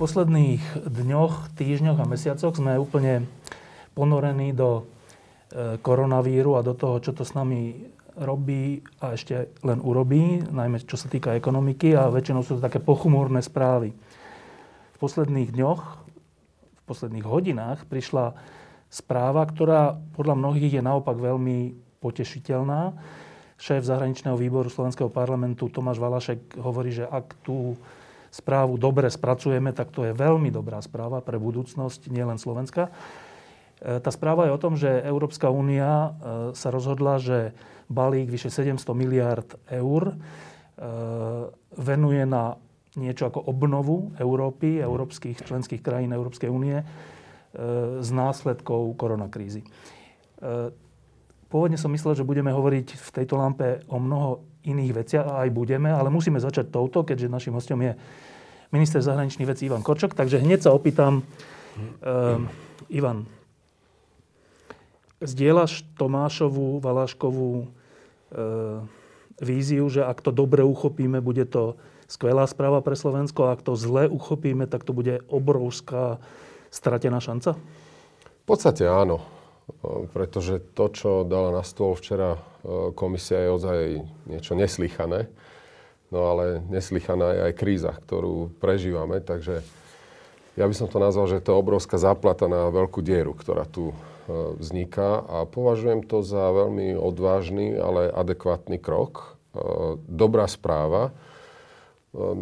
Posledných dňoch, týždňoch a mesiacoch sme úplne ponorení do e, koronavíru a do toho, čo to s nami robí a ešte len urobí, najmä čo sa týka ekonomiky a väčšinou sú to také pochumúrne správy. V posledných dňoch, v posledných hodinách prišla správa, ktorá podľa mnohých je naopak veľmi potešiteľná. Šéf zahraničného výboru Slovenského parlamentu Tomáš Valašek hovorí, že ak tú správu dobre spracujeme, tak to je veľmi dobrá správa pre budúcnosť nielen Slovenska. E, tá správa je o tom, že Európska únia e, sa rozhodla, že balík vyše 700 miliard eur e, venuje na niečo ako obnovu Európy, európskych členských krajín Európskej únie z následkov koronakrízy. Pôvodne som myslel, že budeme hovoriť v tejto lampe o mnoho iných veciach a aj budeme, ale musíme začať touto, keďže našim hostom je minister zahraničných vecí Ivan Korčok. Takže hneď sa opýtam, uh, Ivan, zdieľaš Tomášovú, Valaškovú uh, víziu, že ak to dobre uchopíme, bude to skvelá správa pre Slovensko, a ak to zle uchopíme, tak to bude obrovská stratená šanca? V podstate áno pretože to, čo dala na stôl včera e, komisia, je ozaj niečo neslychané. No ale neslychaná je aj kríza, ktorú prežívame, takže ja by som to nazval, že to je obrovská záplata na veľkú dieru, ktorá tu e, vzniká a považujem to za veľmi odvážny, ale adekvátny krok. E, dobrá správa,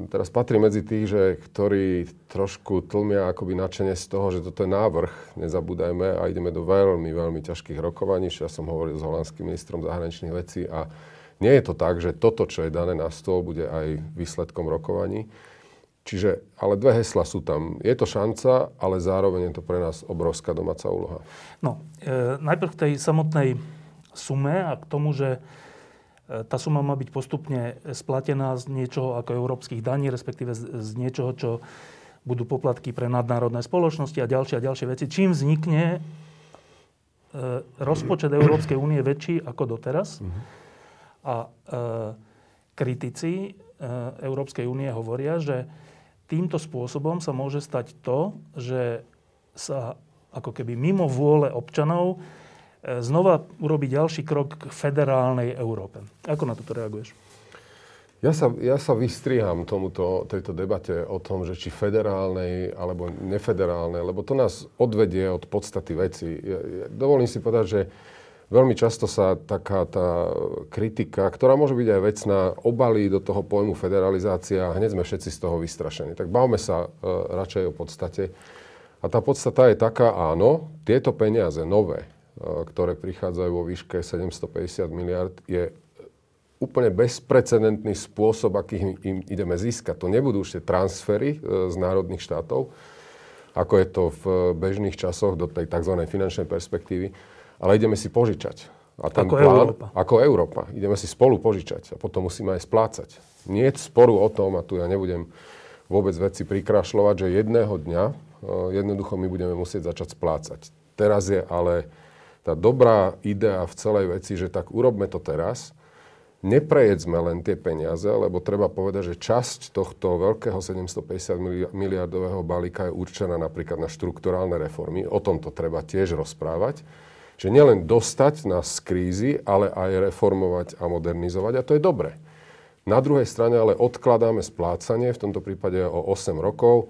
teraz patrí medzi tých, že, ktorí trošku tlmia akoby načenie z toho, že toto je návrh, nezabúdajme, a ideme do veľmi, veľmi ťažkých rokovaní. Ja som hovoril s holandským ministrom zahraničných vecí a nie je to tak, že toto, čo je dané na stôl, bude aj výsledkom rokovaní. Čiže, ale dve hesla sú tam. Je to šanca, ale zároveň je to pre nás obrovská domáca úloha. No, e, najprv k tej samotnej sume a k tomu, že tá suma má byť postupne splatená z niečoho ako európskych daní, respektíve z niečoho, čo budú poplatky pre nadnárodné spoločnosti a ďalšie a ďalšie veci. Čím vznikne e, rozpočet Európskej únie väčší ako doteraz a e, kritici e, Európskej únie hovoria, že týmto spôsobom sa môže stať to, že sa ako keby mimo vôle občanov E, znova urobiť ďalší krok k federálnej Európe. Ako na toto reaguješ? Ja sa, ja sa vystriham tomuto, tejto debate o tom, že či federálnej alebo nefederálnej, lebo to nás odvedie od podstaty veci. Ja, ja, dovolím si povedať, že veľmi často sa taká tá kritika, ktorá môže byť aj vecná, obalí do toho pojmu federalizácia a hneď sme všetci z toho vystrašení. Tak bavme sa uh, radšej o podstate. A tá podstata je taká, áno, tieto peniaze nové, ktoré prichádzajú vo výške 750 miliard, je úplne bezprecedentný spôsob, akým im ideme získať. To nebudú tie transfery eh, z národných štátov, ako je to v bežných časoch do tej tzv. finančnej perspektívy, ale ideme si požičať. A ten ako plán, Európa. Ako Európa. Ideme si spolu požičať a potom musíme aj splácať. Nie je sporu o tom, a tu ja nebudem vôbec veci prikrašľovať, že jedného dňa eh, jednoducho my budeme musieť začať splácať. Teraz je ale tá dobrá idea v celej veci, že tak urobme to teraz, neprejedzme len tie peniaze, lebo treba povedať, že časť tohto veľkého 750 miliardového balíka je určená napríklad na štrukturálne reformy. O tomto treba tiež rozprávať. Že nielen dostať nás z krízy, ale aj reformovať a modernizovať. A to je dobré. Na druhej strane ale odkladáme splácanie, v tomto prípade o 8 rokov.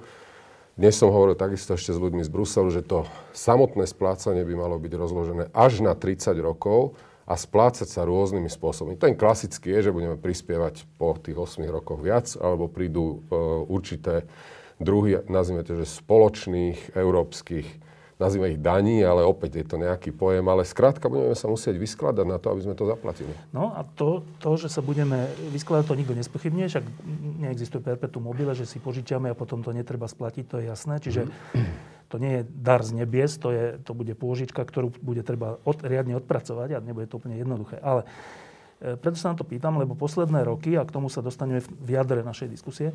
Dnes som hovoril takisto ešte s ľuďmi z Bruselu, že to samotné splácanie by malo byť rozložené až na 30 rokov a splácať sa rôznymi spôsobmi. Ten klasický je, že budeme prispievať po tých 8 rokoch viac, alebo prídu e, určité druhy, nazvime to, že spoločných európskych nazývame ich daní, ale opäť je to nejaký pojem, ale skrátka budeme sa musieť vyskladať na to, aby sme to zaplatili. No a to, to že sa budeme vyskladať, to nikto nespochybne, však neexistuje perpetuum mobile, že si požičiame a potom to netreba splatiť, to je jasné. Čiže to nie je dar z nebies, to, je, to bude pôžička, ktorú bude treba od, riadne odpracovať a nebude to úplne jednoduché. Ale e, preto sa na to pýtam, lebo posledné roky, a k tomu sa dostaneme v jadre našej diskusie,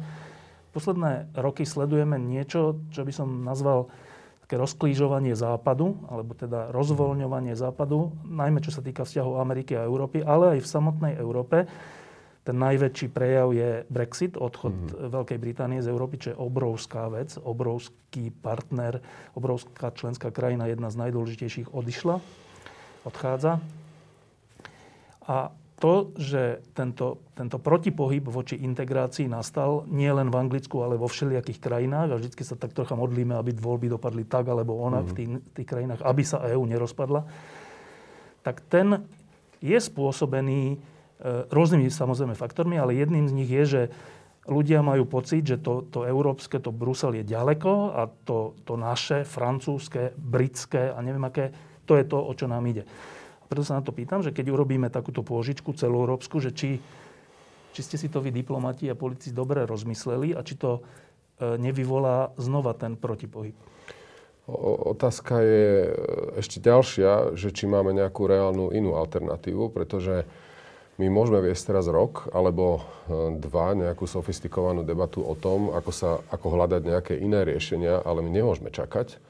posledné roky sledujeme niečo, čo by som nazval také rozklížovanie západu, alebo teda rozvoľňovanie západu, najmä čo sa týka vzťahov Ameriky a Európy, ale aj v samotnej Európe. Ten najväčší prejav je Brexit, odchod mm-hmm. Veľkej Británie z Európy, čo je obrovská vec, obrovský partner, obrovská členská krajina, jedna z najdôležitejších odišla, odchádza. A to, že tento, tento protipohyb voči integrácii nastal nie len v Anglicku, ale vo všelijakých krajinách a vždy sa tak trocha modlíme, aby voľby dopadli tak alebo onak mm. v tých, tých krajinách, aby sa EÚ nerozpadla, tak ten je spôsobený e, rôznymi samozrejme faktormi, ale jedným z nich je, že ľudia majú pocit, že to, to európske, to Brusel je ďaleko a to, to naše, francúzske, britské a neviem aké, to je to, o čo nám ide preto sa na to pýtam, že keď urobíme takúto pôžičku celoeurópsku, že či, či ste si to vy diplomati a politici dobre rozmysleli a či to e, nevyvolá znova ten protipohyb. Otázka je e, ešte ďalšia, že či máme nejakú reálnu inú alternatívu, pretože my môžeme viesť teraz rok alebo e, dva nejakú sofistikovanú debatu o tom, ako, sa, ako hľadať nejaké iné riešenia, ale my nemôžeme čakať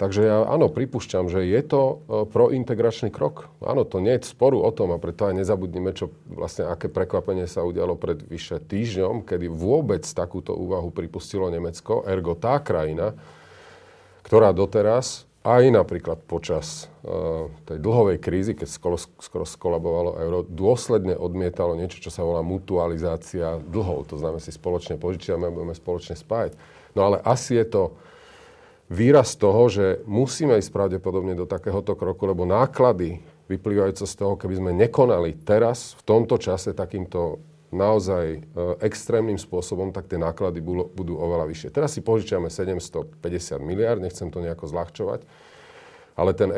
Takže ja áno, pripúšťam, že je to e, prointegračný krok. Áno, to nie je sporu o tom a preto aj nezabudnime, čo vlastne aké prekvapenie sa udialo pred vyše týždňom, kedy vôbec takúto úvahu pripustilo Nemecko, ergo tá krajina, ktorá doteraz aj napríklad počas uh, tej dlhovej krízy, keď skoro, skoro skolabovalo euro, dôsledne odmietalo niečo, čo sa volá mutualizácia dlhov. To znamená, si spoločne požičiame a budeme spoločne spájať. No ale asi je to výraz toho, že musíme ísť pravdepodobne do takéhoto kroku, lebo náklady vyplývajúce z toho, keby sme nekonali teraz, v tomto čase, takýmto naozaj e, extrémnym spôsobom, tak tie náklady budú, budú oveľa vyššie. Teraz si požičiame 750 miliard, nechcem to nejako zľahčovať, ale ten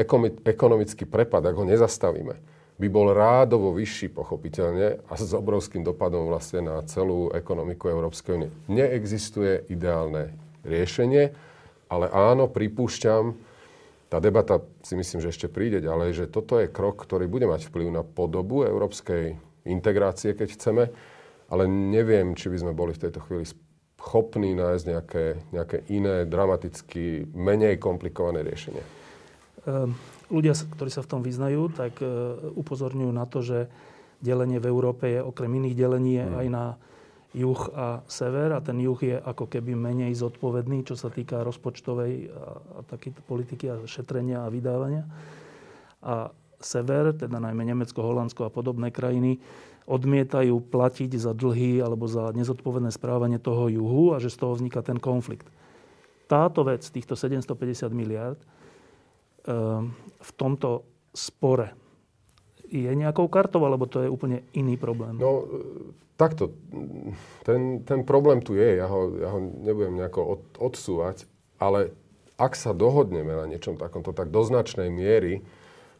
ekonomický prepad, ak ho nezastavíme, by bol rádovo vyšší, pochopiteľne, a s obrovským dopadom vlastne na celú ekonomiku Európskej únie. Neexistuje ideálne riešenie, ale áno, pripúšťam, tá debata si myslím, že ešte príde ďalej, že toto je krok, ktorý bude mať vplyv na podobu európskej integrácie, keď chceme, ale neviem, či by sme boli v tejto chvíli schopní nájsť nejaké, nejaké iné, dramaticky menej komplikované riešenie. Um, ľudia, ktorí sa v tom vyznajú, tak uh, upozorňujú na to, že delenie v Európe je okrem iných delení hmm. aj na juh a sever a ten juh je ako keby menej zodpovedný, čo sa týka rozpočtovej a, a takéto politiky a šetrenia a vydávania. A sever, teda najmä Nemecko, Holandsko a podobné krajiny, odmietajú platiť za dlhy alebo za nezodpovedné správanie toho juhu a že z toho vzniká ten konflikt. Táto vec, týchto 750 miliard, ehm, v tomto spore je nejakou kartou, alebo to je úplne iný problém? No, takto, ten, ten problém tu je, ja ho, ja ho nebudem nejako od, odsúvať, ale ak sa dohodneme na niečom takomto, tak do značnej miery,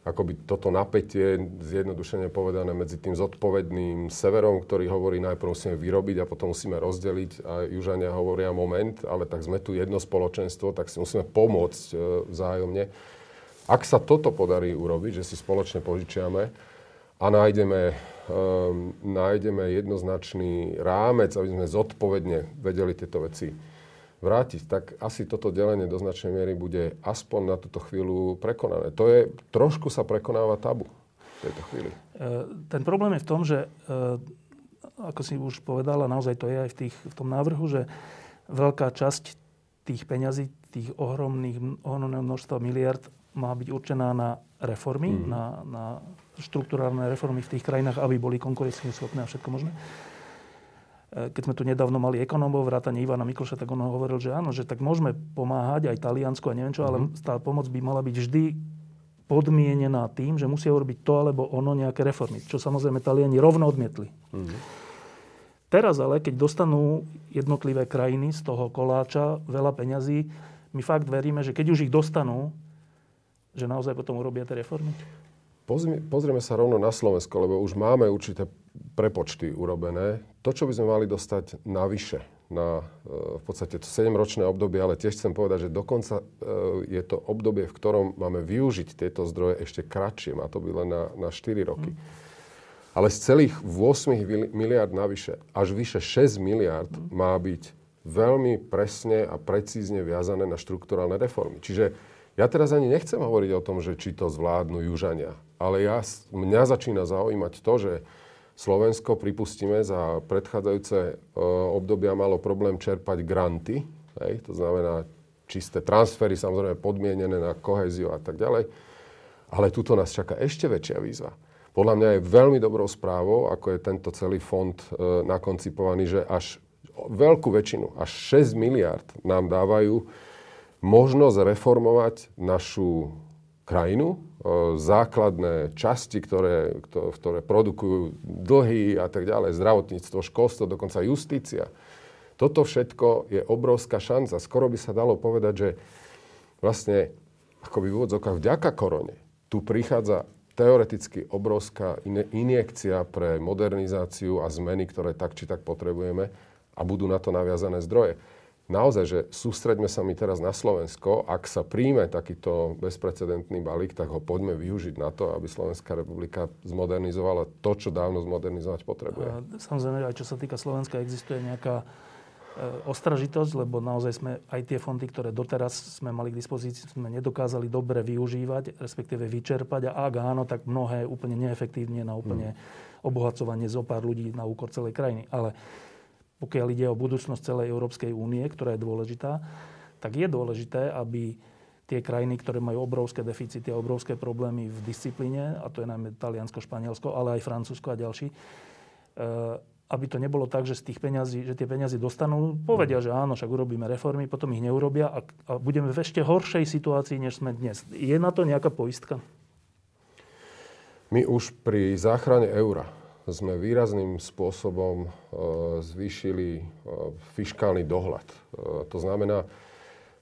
ako by toto napätie, zjednodušene povedané, medzi tým zodpovedným severom, ktorý hovorí, najprv musíme vyrobiť a potom musíme rozdeliť a južania hovoria moment, ale tak sme tu jedno spoločenstvo, tak si musíme pomôcť e, vzájomne. Ak sa toto podarí urobiť, že si spoločne požičiame a nájdeme um, nájdeme jednoznačný rámec, aby sme zodpovedne vedeli tieto veci vrátiť, tak asi toto delenie do značnej miery bude aspoň na túto chvíľu prekonané. To je, trošku sa prekonáva tabu v tejto chvíli. E, ten problém je v tom, že, e, ako si už povedala, naozaj to je aj v, tých, v tom návrhu, že veľká časť tých peňazí, tých ohromných, ohromného množstva miliard má byť určená na reformy, mm. na, na štruktúrálne reformy v tých krajinách, aby boli konkurencieschopné a všetko možné. E, keď sme tu nedávno mali ekonómov, vrátane Ivana Mikloša, tak on hovoril, že áno, že tak môžeme pomáhať aj Taliansku a neviem čo, ale mhm. tá pomoc by mala byť vždy podmienená tým, že musia urobiť to alebo ono nejaké reformy, čo samozrejme Taliani rovno odmietli. Mm-hmm. Teraz ale, keď dostanú jednotlivé krajiny z toho koláča veľa peňazí, my fakt veríme, že keď už ich dostanú, že naozaj potom urobia tie reformy? Pozrieme sa rovno na Slovensko, lebo už máme určité prepočty urobené. To, čo by sme mali dostať navyše na e, v podstate to 7-ročné obdobie, ale tiež chcem povedať, že dokonca e, je to obdobie, v ktorom máme využiť tieto zdroje ešte kratšie. Má to byť len na, na 4 roky. Mm. Ale z celých 8 miliard navyše, až vyše 6 miliard mm. má byť veľmi presne a precízne viazané na štruktúralne reformy. Čiže ja teraz ani nechcem hovoriť o tom, že či to zvládnu južania, ale ja, mňa začína zaujímať to, že Slovensko, pripustíme, za predchádzajúce e, obdobia malo problém čerpať granty, hej, to znamená čisté transfery, samozrejme podmienené na koheziu a tak ďalej. Ale tuto nás čaká ešte väčšia výzva. Podľa mňa je veľmi dobrou správou, ako je tento celý fond e, nakoncipovaný, že až veľkú väčšinu, až 6 miliard nám dávajú možnosť reformovať našu krajinu, základné časti, ktoré, ktoré produkujú dlhy a tak ďalej, zdravotníctvo, školstvo, dokonca justícia. Toto všetko je obrovská šanca. Skoro by sa dalo povedať, že vlastne akoby v úvodzokách vďaka korone tu prichádza teoreticky obrovská injekcia pre modernizáciu a zmeny, ktoré tak či tak potrebujeme a budú na to naviazané zdroje naozaj, že sústreďme sa mi teraz na Slovensko. Ak sa príjme takýto bezprecedentný balík, tak ho poďme využiť na to, aby Slovenská republika zmodernizovala to, čo dávno zmodernizovať potrebuje. A samozrejme, aj čo sa týka Slovenska, existuje nejaká e, ostražitosť, lebo naozaj sme aj tie fondy, ktoré doteraz sme mali k dispozícii, sme nedokázali dobre využívať, respektíve vyčerpať. A ak áno, tak mnohé úplne neefektívne na úplne hmm. obohacovanie zo pár ľudí na úkor celej krajiny. Ale pokiaľ ide o budúcnosť celej Európskej únie, ktorá je dôležitá, tak je dôležité, aby tie krajiny, ktoré majú obrovské deficity a obrovské problémy v disciplíne, a to je najmä Taliansko, Španielsko, ale aj Francúzsko a ďalší, eh, aby to nebolo tak, že z tých peňazí, že tie peniaze dostanú, povedia, že áno, však urobíme reformy, potom ich neurobia a, a budeme v ešte horšej situácii, než sme dnes. Je na to nejaká poistka? My už pri záchrane eura sme výrazným spôsobom e, zvýšili e, fiskálny dohľad. E, to znamená,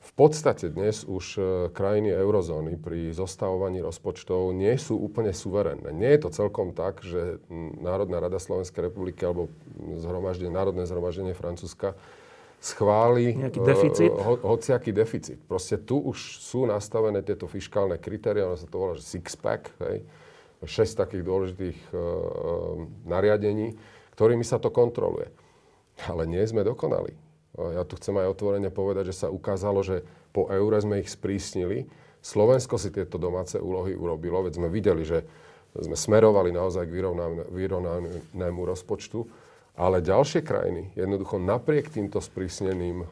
v podstate dnes už krajiny eurozóny pri zostavovaní rozpočtov nie sú úplne suverénne. Nie je to celkom tak, že Národná rada Slovenskej republiky alebo zhromaždenie, Národné zhromaždenie Francúzska schváli Nejaký deficit? Ho, hociaký deficit. Proste tu už sú nastavené tieto fiskálne kritéria, ono sa to volá, že six-pack, hej, 6 takých dôležitých uh, nariadení, ktorými sa to kontroluje. Ale nie sme dokonali. Ja tu chcem aj otvorene povedať, že sa ukázalo, že po eure sme ich sprísnili. Slovensko si tieto domáce úlohy urobilo, veď sme videli, že sme smerovali naozaj k vyrovnanému rozpočtu, ale ďalšie krajiny jednoducho napriek týmto sprísneným,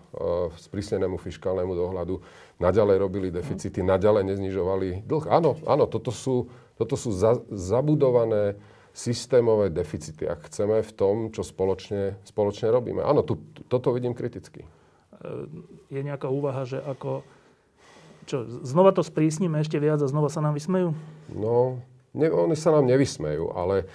sprísnenému fiskálnemu dohľadu naďalej robili deficity, naďalej neznižovali dlh. Áno, áno, toto sú toto sú za, zabudované systémové deficity, ak chceme v tom, čo spoločne, spoločne robíme. Áno, tu, toto vidím kriticky. E, je nejaká úvaha, že ako... Čo, znova to sprísnime ešte viac a znova sa nám vysmejú? No, ne, oni sa nám nevysmejú, ale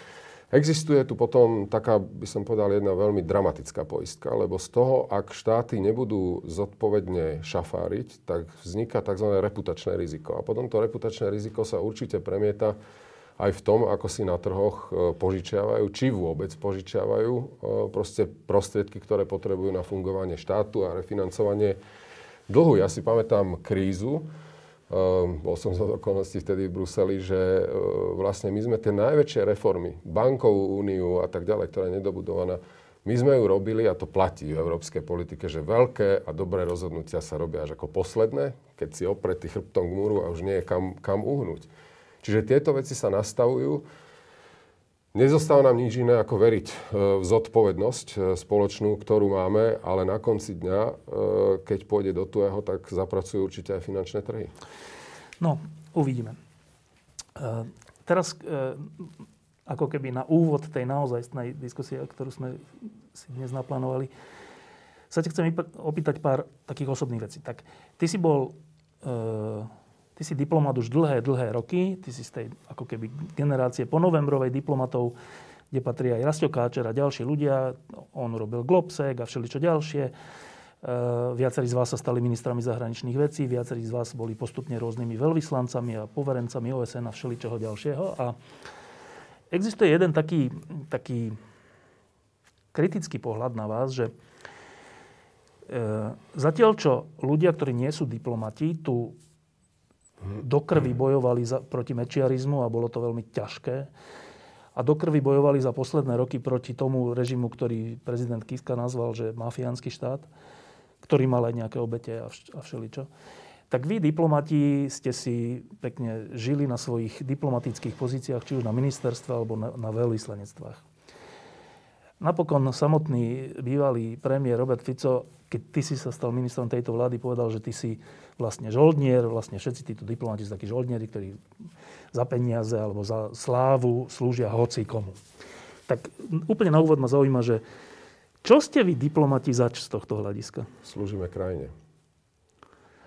Existuje tu potom taká, by som povedal, jedna veľmi dramatická poistka, lebo z toho, ak štáty nebudú zodpovedne šafáriť, tak vzniká tzv. reputačné riziko. A potom to reputačné riziko sa určite premieta aj v tom, ako si na trhoch e, požičiavajú, či vôbec požičiavajú e, proste prostriedky, ktoré potrebujú na fungovanie štátu a refinancovanie dlhu. Ja si pamätám krízu, bol som z okolností vtedy v Bruseli, že uh, vlastne my sme tie najväčšie reformy, bankovú úniu a tak ďalej, ktorá je nedobudovaná, my sme ju robili, a to platí v európskej politike, že veľké a dobré rozhodnutia sa robia až ako posledné, keď si opretý chrbtom k múru a už nie je kam, kam uhnúť. Čiže tieto veci sa nastavujú. Nezostáva nám nič iné ako veriť uh, v zodpovednosť uh, spoločnú, ktorú máme, ale na konci dňa, keď pôjde do tuého, tak zapracujú určite aj finančné trhy. No, uvidíme. E, teraz, e, ako keby na úvod tej naozajstnej diskusie, ktorú sme si dnes naplánovali, sa ti chcem opýtať pár takých osobných vecí. Tak, ty si bol, e, ty si diplomat už dlhé, dlhé roky, ty si z tej ako keby generácie po novembrovej diplomatov, kde patrí aj Rastio Káčer a ďalší ľudia. On robil Globsek a všeličo ďalšie. viacerí z vás sa stali ministrami zahraničných vecí, viacerí z vás boli postupne rôznymi veľvyslancami a poverencami OSN a všeličoho ďalšieho. A existuje jeden taký, taký kritický pohľad na vás, že zatiaľ čo ľudia, ktorí nie sú diplomati, tu do krvi bojovali za, proti mečiarizmu a bolo to veľmi ťažké, a do krvi bojovali za posledné roky proti tomu režimu, ktorý prezident Kiska nazval, že mafiánsky štát, ktorý mal aj nejaké obete a, vš- a všeličo. Tak vy, diplomati, ste si pekne žili na svojich diplomatických pozíciách, či už na ministerstve alebo na, na veľvyslanectvách. Napokon samotný bývalý premiér Robert Fico, keď ty si sa stal ministrom tejto vlády, povedal, že ty si vlastne žoldnier, vlastne všetci títo diplomati sú takí žoldnieri, ktorí za peniaze alebo za slávu slúžia hoci komu. Tak úplne na úvod ma zaujíma, že čo ste vy diplomati zač z tohto hľadiska? Slúžime krajine.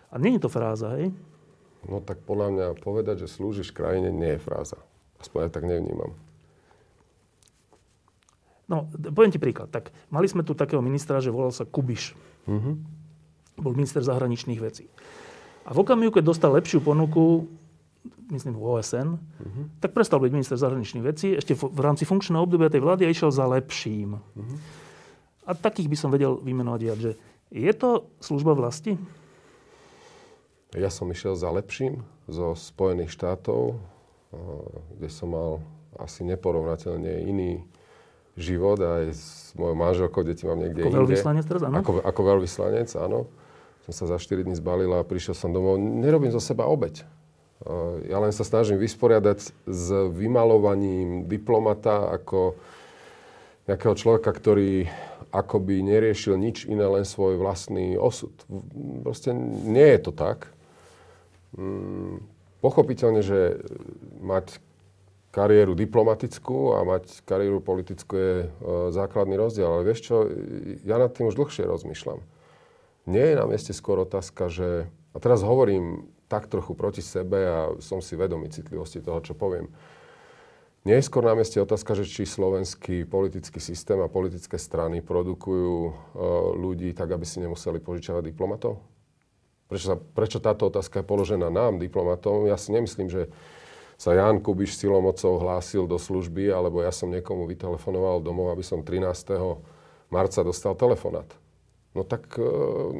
A nie je to fráza, hej? No tak podľa mňa povedať, že slúžiš krajine, nie je fráza. Aspoň ja tak nevnímam. No, poviem ti príklad. Tak, mali sme tu takého ministra, že volal sa Kubiš. Mm-hmm. Bol minister zahraničných vecí. A v okamihu, keď dostal lepšiu ponuku, myslím v OSN, uh-huh. tak prestal byť minister zahraničných vecí ešte v, v rámci funkčného obdobia tej vlády a išiel za lepším. Uh-huh. A takých by som vedel vymenovať viac, že je to služba vlasti? Ja som išiel za lepším zo Spojených štátov, kde som mal asi neporovnateľne iný život aj s mojou manželkou, deti mám niekde ako inde. veľvyslanec teraz, áno? Ako, ako veľvyslanec, áno som sa za 4 dní zbalil a prišiel som domov. Nerobím zo seba obeď. Ja len sa snažím vysporiadať s vymalovaním diplomata ako nejakého človeka, ktorý akoby neriešil nič iné, len svoj vlastný osud. Proste nie je to tak. Mm, pochopiteľne, že mať kariéru diplomatickú a mať kariéru politickú je e, základný rozdiel. Ale vieš čo, ja nad tým už dlhšie rozmýšľam nie je na mieste skôr otázka, že... A teraz hovorím tak trochu proti sebe a som si vedomý citlivosti toho, čo poviem. Nie je skôr na mieste otázka, že či slovenský politický systém a politické strany produkujú e, ľudí tak, aby si nemuseli požičavať diplomatov? Prečo, sa, prečo táto otázka je položená nám, diplomatom? Ja si nemyslím, že sa Jan Kubiš silou mocou hlásil do služby, alebo ja som niekomu vytelefonoval domov, aby som 13. marca dostal telefonát. No tak e,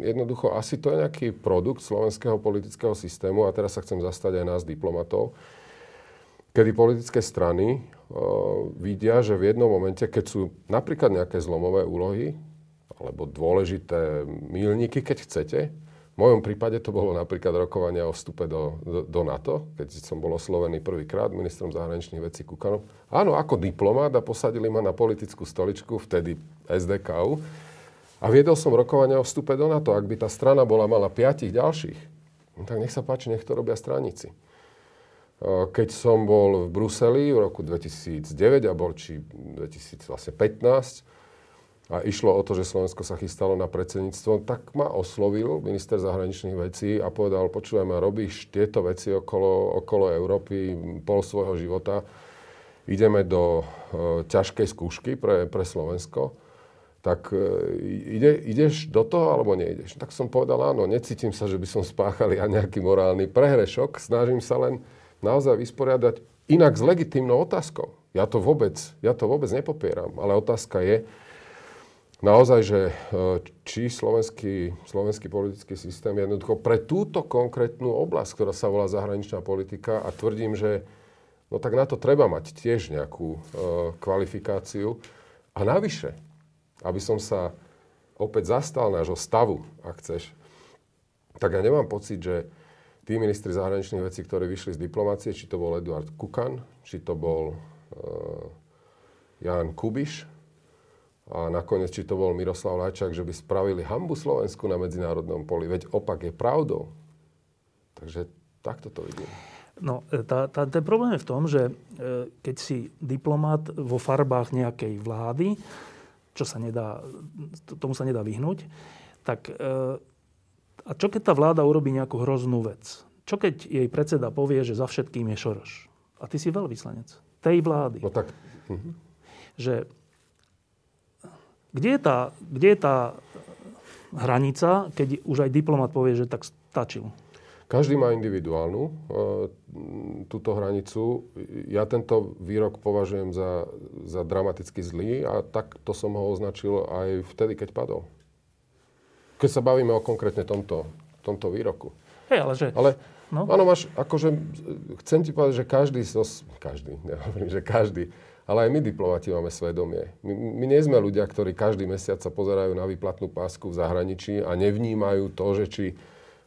jednoducho asi to je nejaký produkt slovenského politického systému a teraz sa chcem zastať aj nás diplomatov, kedy politické strany e, vidia, že v jednom momente, keď sú napríklad nejaké zlomové úlohy alebo dôležité milníky, keď chcete, v mojom prípade to bolo napríklad rokovanie o vstupe do, do, do NATO, keď som bol oslovený prvýkrát ministrom zahraničných vecí Kukanov. Áno, ako diplomát a posadili ma na politickú stoličku, vtedy SDKU a viedol som rokovania o vstupe do NATO. Ak by tá strana bola mala piatich ďalších, no tak nech sa páči, nech to robia stranici. Keď som bol v Bruseli v roku 2009 a či 2015 a išlo o to, že Slovensko sa chystalo na predsedníctvo, tak ma oslovil minister zahraničných vecí a povedal, počúvaj ma, robíš tieto veci okolo, okolo Európy pol svojho života, ideme do uh, ťažkej skúšky pre, pre Slovensko tak e, ide, ideš do toho alebo neideš? Tak som povedal áno, necítim sa, že by som spáchal ja nejaký morálny prehrešok, snažím sa len naozaj vysporiadať inak s legitímnou otázkou. Ja to vôbec, ja to vôbec nepopieram, ale otázka je naozaj, že e, či slovenský, slovenský politický systém jednoducho pre túto konkrétnu oblasť, ktorá sa volá zahraničná politika a tvrdím, že no tak na to treba mať tiež nejakú e, kvalifikáciu. A navyše, aby som sa opäť zastal nášho stavu, ak chceš, tak ja nemám pocit, že tí ministri zahraničných vecí, ktorí vyšli z diplomácie, či to bol Eduard Kukan, či to bol uh, Jan Kubiš a nakoniec, či to bol Miroslav Lajčák, že by spravili hambu Slovensku na medzinárodnom poli. Veď opak je pravdou. Takže takto to vidím. No, e, tá, tá, ten problém je v tom, že e, keď si diplomat vo farbách nejakej vlády, čo sa nedá, tomu sa nedá vyhnúť. Tak, e, a čo keď tá vláda urobí nejakú hroznú vec? Čo keď jej predseda povie, že za všetkým je Šoroš? A ty si veľvyslanec tej vlády. No tak... Mhm. Že kde je tá, kde je tá hranica, keď už aj diplomat povie, že tak stačil? Každý má individuálnu e, túto hranicu. Ja tento výrok považujem za, za dramaticky zlý a tak to som ho označil aj vtedy, keď padol. Keď sa bavíme o konkrétne tomto, tomto výroku. Hej, ale že... Ale, no? Áno, máš, akože, chcem ti povedať, že každý, sos, každý, nehovorím, že každý, ale aj my diplomati máme svedomie. My, my nie sme ľudia, ktorí každý mesiac sa pozerajú na výplatnú pásku v zahraničí a nevnímajú to, že či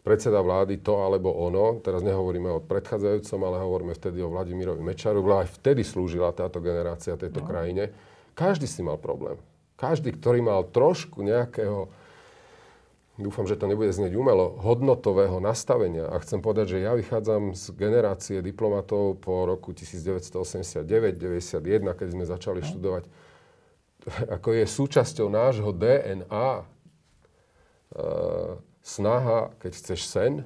predseda vlády to alebo ono, teraz nehovoríme o predchádzajúcom, ale hovoríme vtedy o Vladimirovi Mečaru, aj vtedy slúžila táto generácia tejto no. krajine. Každý si mal problém. Každý, ktorý mal trošku nejakého, dúfam, že to nebude znieť umelo, hodnotového nastavenia. A chcem povedať, že ja vychádzam z generácie diplomatov po roku 1989-91, keď sme začali študovať, ako je súčasťou nášho DNA, snaha, keď chceš sen, e,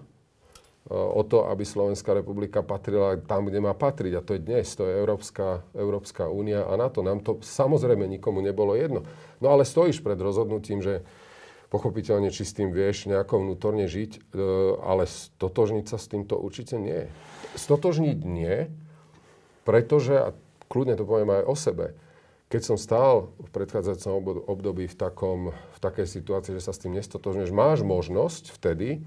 o to, aby Slovenská republika patrila tam, kde má patriť. A to je dnes, to je Európska, Európska únia a NATO. Nám to samozrejme nikomu nebolo jedno. No ale stojíš pred rozhodnutím, že pochopiteľne, či s tým vieš nejako vnútorne žiť, e, ale stotožniť sa s týmto určite nie. Stotožniť nie, pretože, a kľudne to poviem aj o sebe, keď som stál v predchádzajúcom období v, takom, v takej situácii, že sa s tým nestotožňuješ, máš možnosť vtedy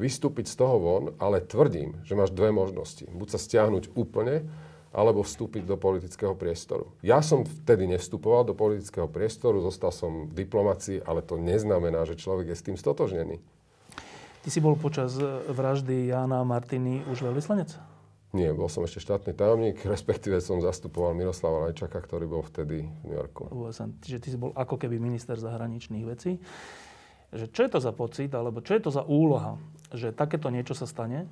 vystúpiť z toho von, ale tvrdím, že máš dve možnosti. Buď sa stiahnuť úplne, alebo vstúpiť do politického priestoru. Ja som vtedy nevstupoval do politického priestoru, zostal som v diplomácii, ale to neznamená, že človek je s tým stotožnený. Ty si bol počas vraždy Jána Martiny už veľvyslanec? Nie, bol som ešte štátny tajomník, respektíve som zastupoval Miroslava Lajčaka, ktorý bol vtedy v New Yorku. Čiže ty si bol ako keby minister zahraničných vecí. Že čo je to za pocit, alebo čo je to za úloha, že takéto niečo sa stane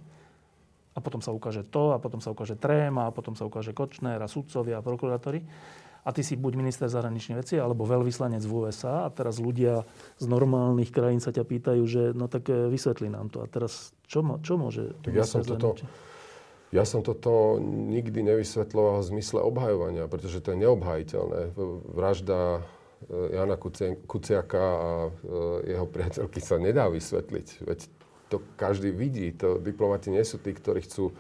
a potom sa ukáže to, a potom sa ukáže Tréma, a potom sa ukáže Kočner a sudcovia a prokurátori. A ty si buď minister zahraničných vecí, alebo veľvyslanec v USA a teraz ľudia z normálnych krajín sa ťa pýtajú, že no tak e, vysvetli nám to. A teraz čo, čo môže... Tak ja som toto, ja som toto nikdy nevysvetloval v zmysle obhajovania, pretože to je neobhajiteľné. Vražda e, Jana Kuciaka a e, jeho priateľky sa nedá vysvetliť. Veď to každý vidí. To diplomati nie sú tí, ktorí chcú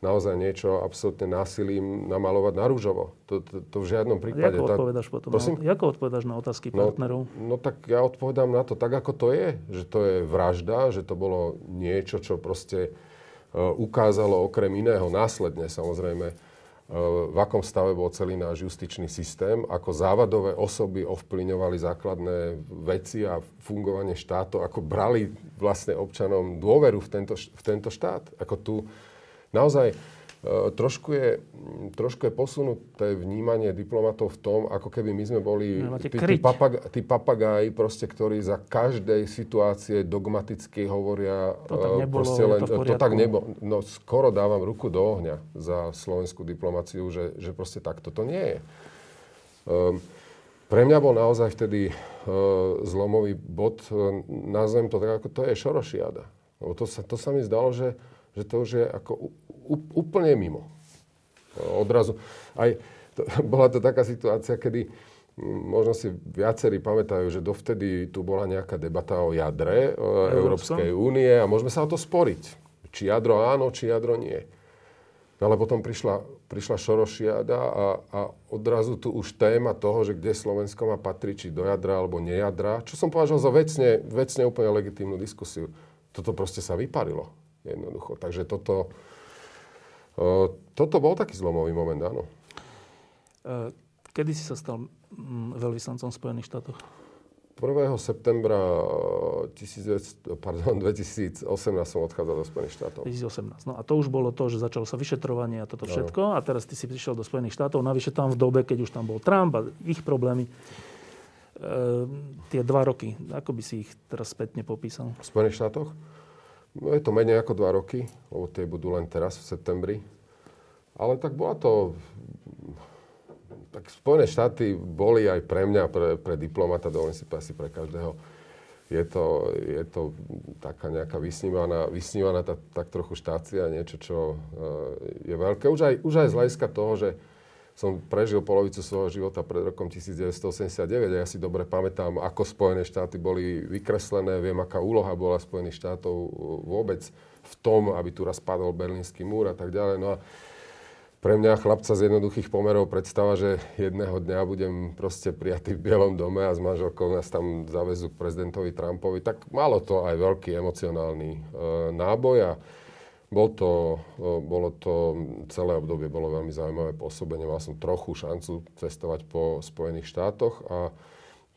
naozaj niečo absolútne násilím namalovať na rúžovo. To, to, to v žiadnom prípade. Ako odpovedáš potom? Prosím? Na, ako odpovedáš na otázky no, partnerov? No tak ja odpovedám na to tak, ako to je. Že to je vražda, že to bolo niečo, čo proste Eh, ukázalo okrem iného následne samozrejme, v akom stave bol celý náš justičný systém, ako závadové osoby ovplyňovali základné veci a fungovanie štátu, ako brali vlastne občanom dôveru v tento, v tento štát. Ako tu naozaj trošku je, trošku je posunuté vnímanie diplomatov v tom, ako keby my sme boli no, tí, tí, papag, tí papagáji, proste, ktorí za každej situácie dogmaticky hovoria... To tak e, nebolo, proste len, to, to tak nebolo. No skoro dávam ruku do ohňa za slovenskú diplomáciu, že, že proste takto to nie je. Um, pre mňa bol naozaj vtedy uh, zlomový bod, uh, nazvem to tak, ako to je Šorošiada. Lebo to sa, to sa mi zdalo, že, že to už je ako úplne mimo. Odrazu. Aj to, bola to taká situácia, kedy možno si viacerí pamätajú, že dovtedy tu bola nejaká debata o jadre o Európskej únie a môžeme sa o to sporiť. Či jadro áno, či jadro nie. No ale potom prišla, prišla Šorošiada a, a odrazu tu už téma toho, že kde Slovensko má patriť, či do jadra alebo nejadra, čo som považoval za vecne, vecne úplne legitímnu diskusiu. Toto proste sa vyparilo jednoducho. Takže toto, toto bol taký zlomový moment, áno. E, kedy si sa stal veľvyslancom v Spojených štátoch? 1. septembra 19, pardon, 2018 som odchádzal do Spojených štátov. 2018. No a to už bolo to, že začalo sa vyšetrovanie a toto všetko. No. A teraz ty si prišiel do Spojených štátov, navyše tam v dobe, keď už tam bol Trump a ich problémy. E, tie dva roky, ako by si ich teraz spätne popísal? V Spojených štátoch? No je to menej ako dva roky, lebo tie budú len teraz v septembri. Ale tak bola to... Tak Spojené štáty boli aj pre mňa, pre, pre diplomata, dovolím si asi pre každého. Je to, je to taká nejaká vysnívaná, vysnívaná tá, tak trochu štácia, niečo, čo uh, je veľké. Už aj, už aj z hľadiska toho, že som prežil polovicu svojho života pred rokom 1989 a ja si dobre pamätám, ako Spojené štáty boli vykreslené, viem, aká úloha bola Spojených štátov vôbec v tom, aby tu raz padol Berlínsky múr a tak ďalej. No a pre mňa chlapca z jednoduchých pomerov predstava, že jedného dňa budem proste prijatý v Bielom dome a s manželkou nás tam zavezú k prezidentovi Trumpovi, tak malo to aj veľký emocionálny e, náboj a bol to, bolo to celé obdobie, bolo veľmi zaujímavé pôsobenie. Mal som trochu šancu cestovať po Spojených štátoch a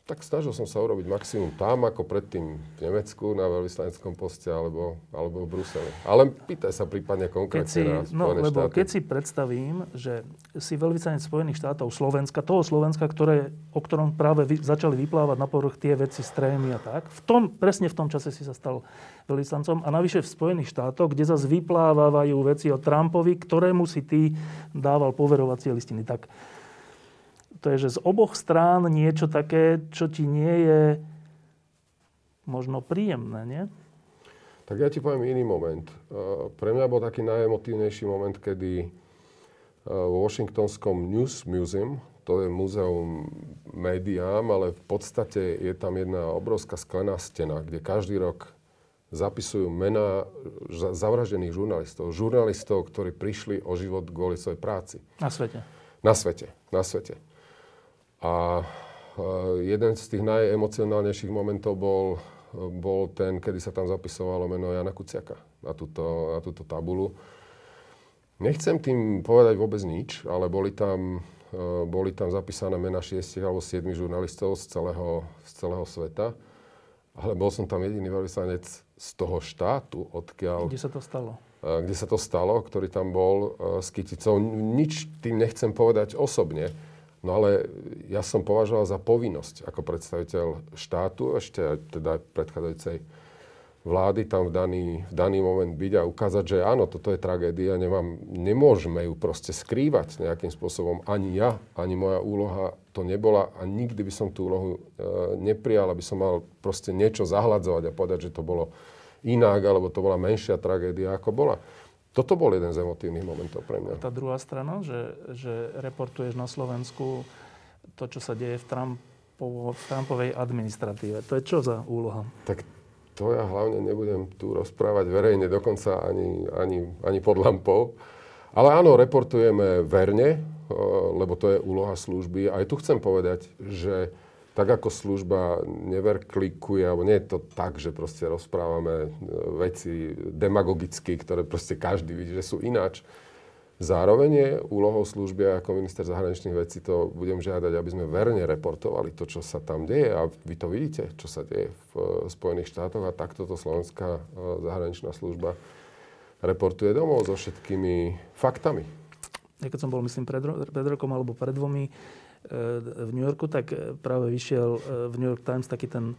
tak snažil som sa urobiť maximum tam, ako predtým v Nemecku na veľvyslaneckom poste alebo, alebo v Bruseli. Ale pýtaj sa prípadne konkrétne si, na no, lebo štáty. keď si predstavím, že si veľvyslanec Spojených štátov Slovenska, toho Slovenska, ktoré, o ktorom práve vy, začali vyplávať na povrch tie veci s trémy a tak, v tom, presne v tom čase si sa stal veľvyslancom a navyše v Spojených štátoch, kde zase vyplávajú veci o Trumpovi, ktorému si ty dával poverovacie listiny. Tak to je, že z oboch strán niečo také, čo ti nie je možno príjemné, nie? Tak ja ti poviem iný moment. Uh, pre mňa bol taký najemotívnejší moment, kedy uh, vo Washingtonskom News Museum, to je múzeum médiám, ale v podstate je tam jedna obrovská sklená stena, kde každý rok zapisujú mená zavraždených žurnalistov. Žurnalistov, ktorí prišli o život kvôli svojej práci. Na svete. Na svete. Na svete. A jeden z tých najemocionálnejších momentov bol, bol ten, kedy sa tam zapisovalo meno Jana Kuciaka na túto, na túto tabulu. Nechcem tým povedať vôbec nič, ale boli tam, boli tam zapísané mena šiestich alebo siedmich žurnalistov z celého, z celého sveta. Ale bol som tam jediný veľvyslanec z toho štátu, odkiaľ... Kde sa to stalo? Kde sa to stalo, ktorý tam bol s kyticou. Nič tým nechcem povedať osobne, No ale ja som považoval za povinnosť ako predstaviteľ štátu, ešte teda predchádzajúcej vlády tam v daný, v daný moment byť a ukázať, že áno, toto je tragédia, nemám, nemôžeme ju proste skrývať nejakým spôsobom. Ani ja, ani moja úloha to nebola a nikdy by som tú úlohu e, neprijal, aby som mal proste niečo zahľadzovať a povedať, že to bolo inak, alebo to bola menšia tragédia, ako bola. Toto bol jeden z emotívnych momentov pre mňa. Tá druhá strana, že, že reportuješ na Slovensku to, čo sa deje v, Trumpovo, v Trumpovej administratíve. To je čo za úloha? Tak to ja hlavne nebudem tu rozprávať verejne, dokonca ani, ani, ani pod lampou. Ale áno, reportujeme verne, lebo to je úloha služby. Aj tu chcem povedať, že tak ako služba neverklikuje, alebo nie je to tak, že proste rozprávame e, veci demagogicky, ktoré proste každý vidí, že sú ináč. Zároveň je úlohou služby ako minister zahraničných vecí to budem žiadať, aby sme verne reportovali to, čo sa tam deje. A vy to vidíte, čo sa deje v e, Spojených štátoch a takto to slovenská e, zahraničná služba reportuje domov so všetkými faktami. Ja keď som bol, myslím, pred, pred rokom alebo pred dvomi, v New Yorku, tak e, práve vyšiel e, v New York Times taký ten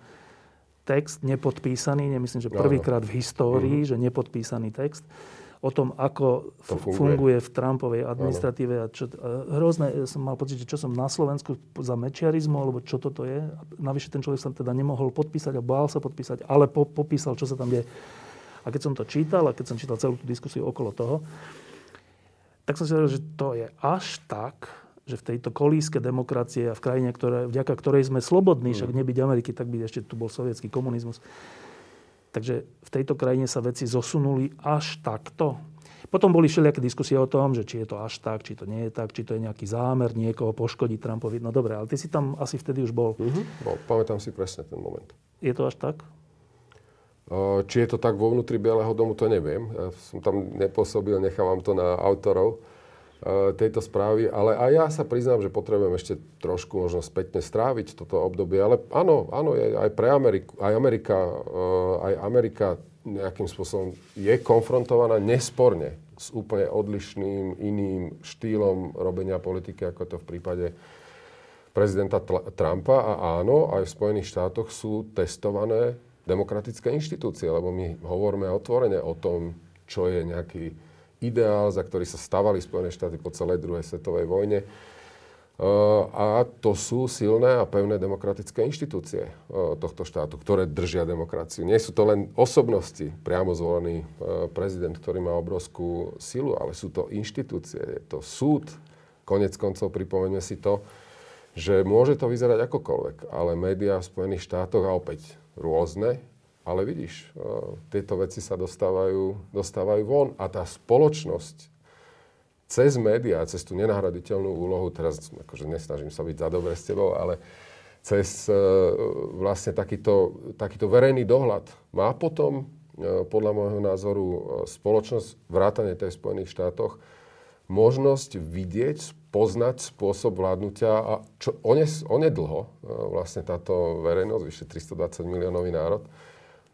text nepodpísaný, nemyslím, že prvýkrát v histórii, mm-hmm. že nepodpísaný text o tom, ako to funguje. funguje v Trumpovej administratíve. A čo, a hrozné, som mal pocit, že čo som na Slovensku za mečiarizmu, alebo čo toto je. Navyše ten človek sa teda nemohol podpísať a bál sa podpísať, ale po, popísal, čo sa tam deje. A keď som to čítal, a keď som čítal celú tú diskusiu okolo toho, tak som si povedal, že to je až tak, že v tejto kolíske demokracie a v krajine, ktoré, vďaka ktorej sme slobodní, však mm. nebyť Ameriky, tak by ešte tu bol sovietský komunizmus. Takže v tejto krajine sa veci zosunuli až takto. Potom boli všelijaké diskusie o tom, že či je to až tak, či to nie je tak, či to je nejaký zámer niekoho poškodiť Trumpovi. No dobre, ale ty si tam asi vtedy už bol. Mm-hmm. Bol, pamätám si presne ten moment. Je to až tak? Či je to tak vo vnútri Bieleho domu, to neviem. Ja som tam nepôsobil, nechávam to na autorov. E, tejto správy, ale aj ja sa priznám, že potrebujem ešte trošku možno spätne stráviť toto obdobie, ale áno, áno, aj pre Ameriku, aj Amerika, e, aj Amerika nejakým spôsobom je konfrontovaná nesporne s úplne odlišným iným štýlom robenia politiky, ako to v prípade prezidenta Trumpa. A áno, aj v Spojených štátoch sú testované demokratické inštitúcie, lebo my hovoríme otvorene o tom, čo je nejaký ideál, za ktorý sa stavali Spojené štáty po celej druhej svetovej vojne. A to sú silné a pevné demokratické inštitúcie tohto štátu, ktoré držia demokraciu. Nie sú to len osobnosti, priamo zvolený prezident, ktorý má obrovskú silu, ale sú to inštitúcie. Je to súd, konec koncov pripomeňme si to, že môže to vyzerať akokoľvek, ale médiá v Spojených štátoch a opäť rôzne, ale vidíš, tieto veci sa dostávajú, dostávajú von a tá spoločnosť cez médiá, cez tú nenahraditeľnú úlohu, teraz akože nesnažím sa byť za dobre s tebou, ale cez uh, vlastne takýto, takýto verejný dohľad má potom, uh, podľa môjho názoru, spoločnosť, vrátane tej Spojených štátoch, možnosť vidieť, poznať spôsob vládnutia a čo onedlho vlastne táto verejnosť, vyše 320 miliónový národ,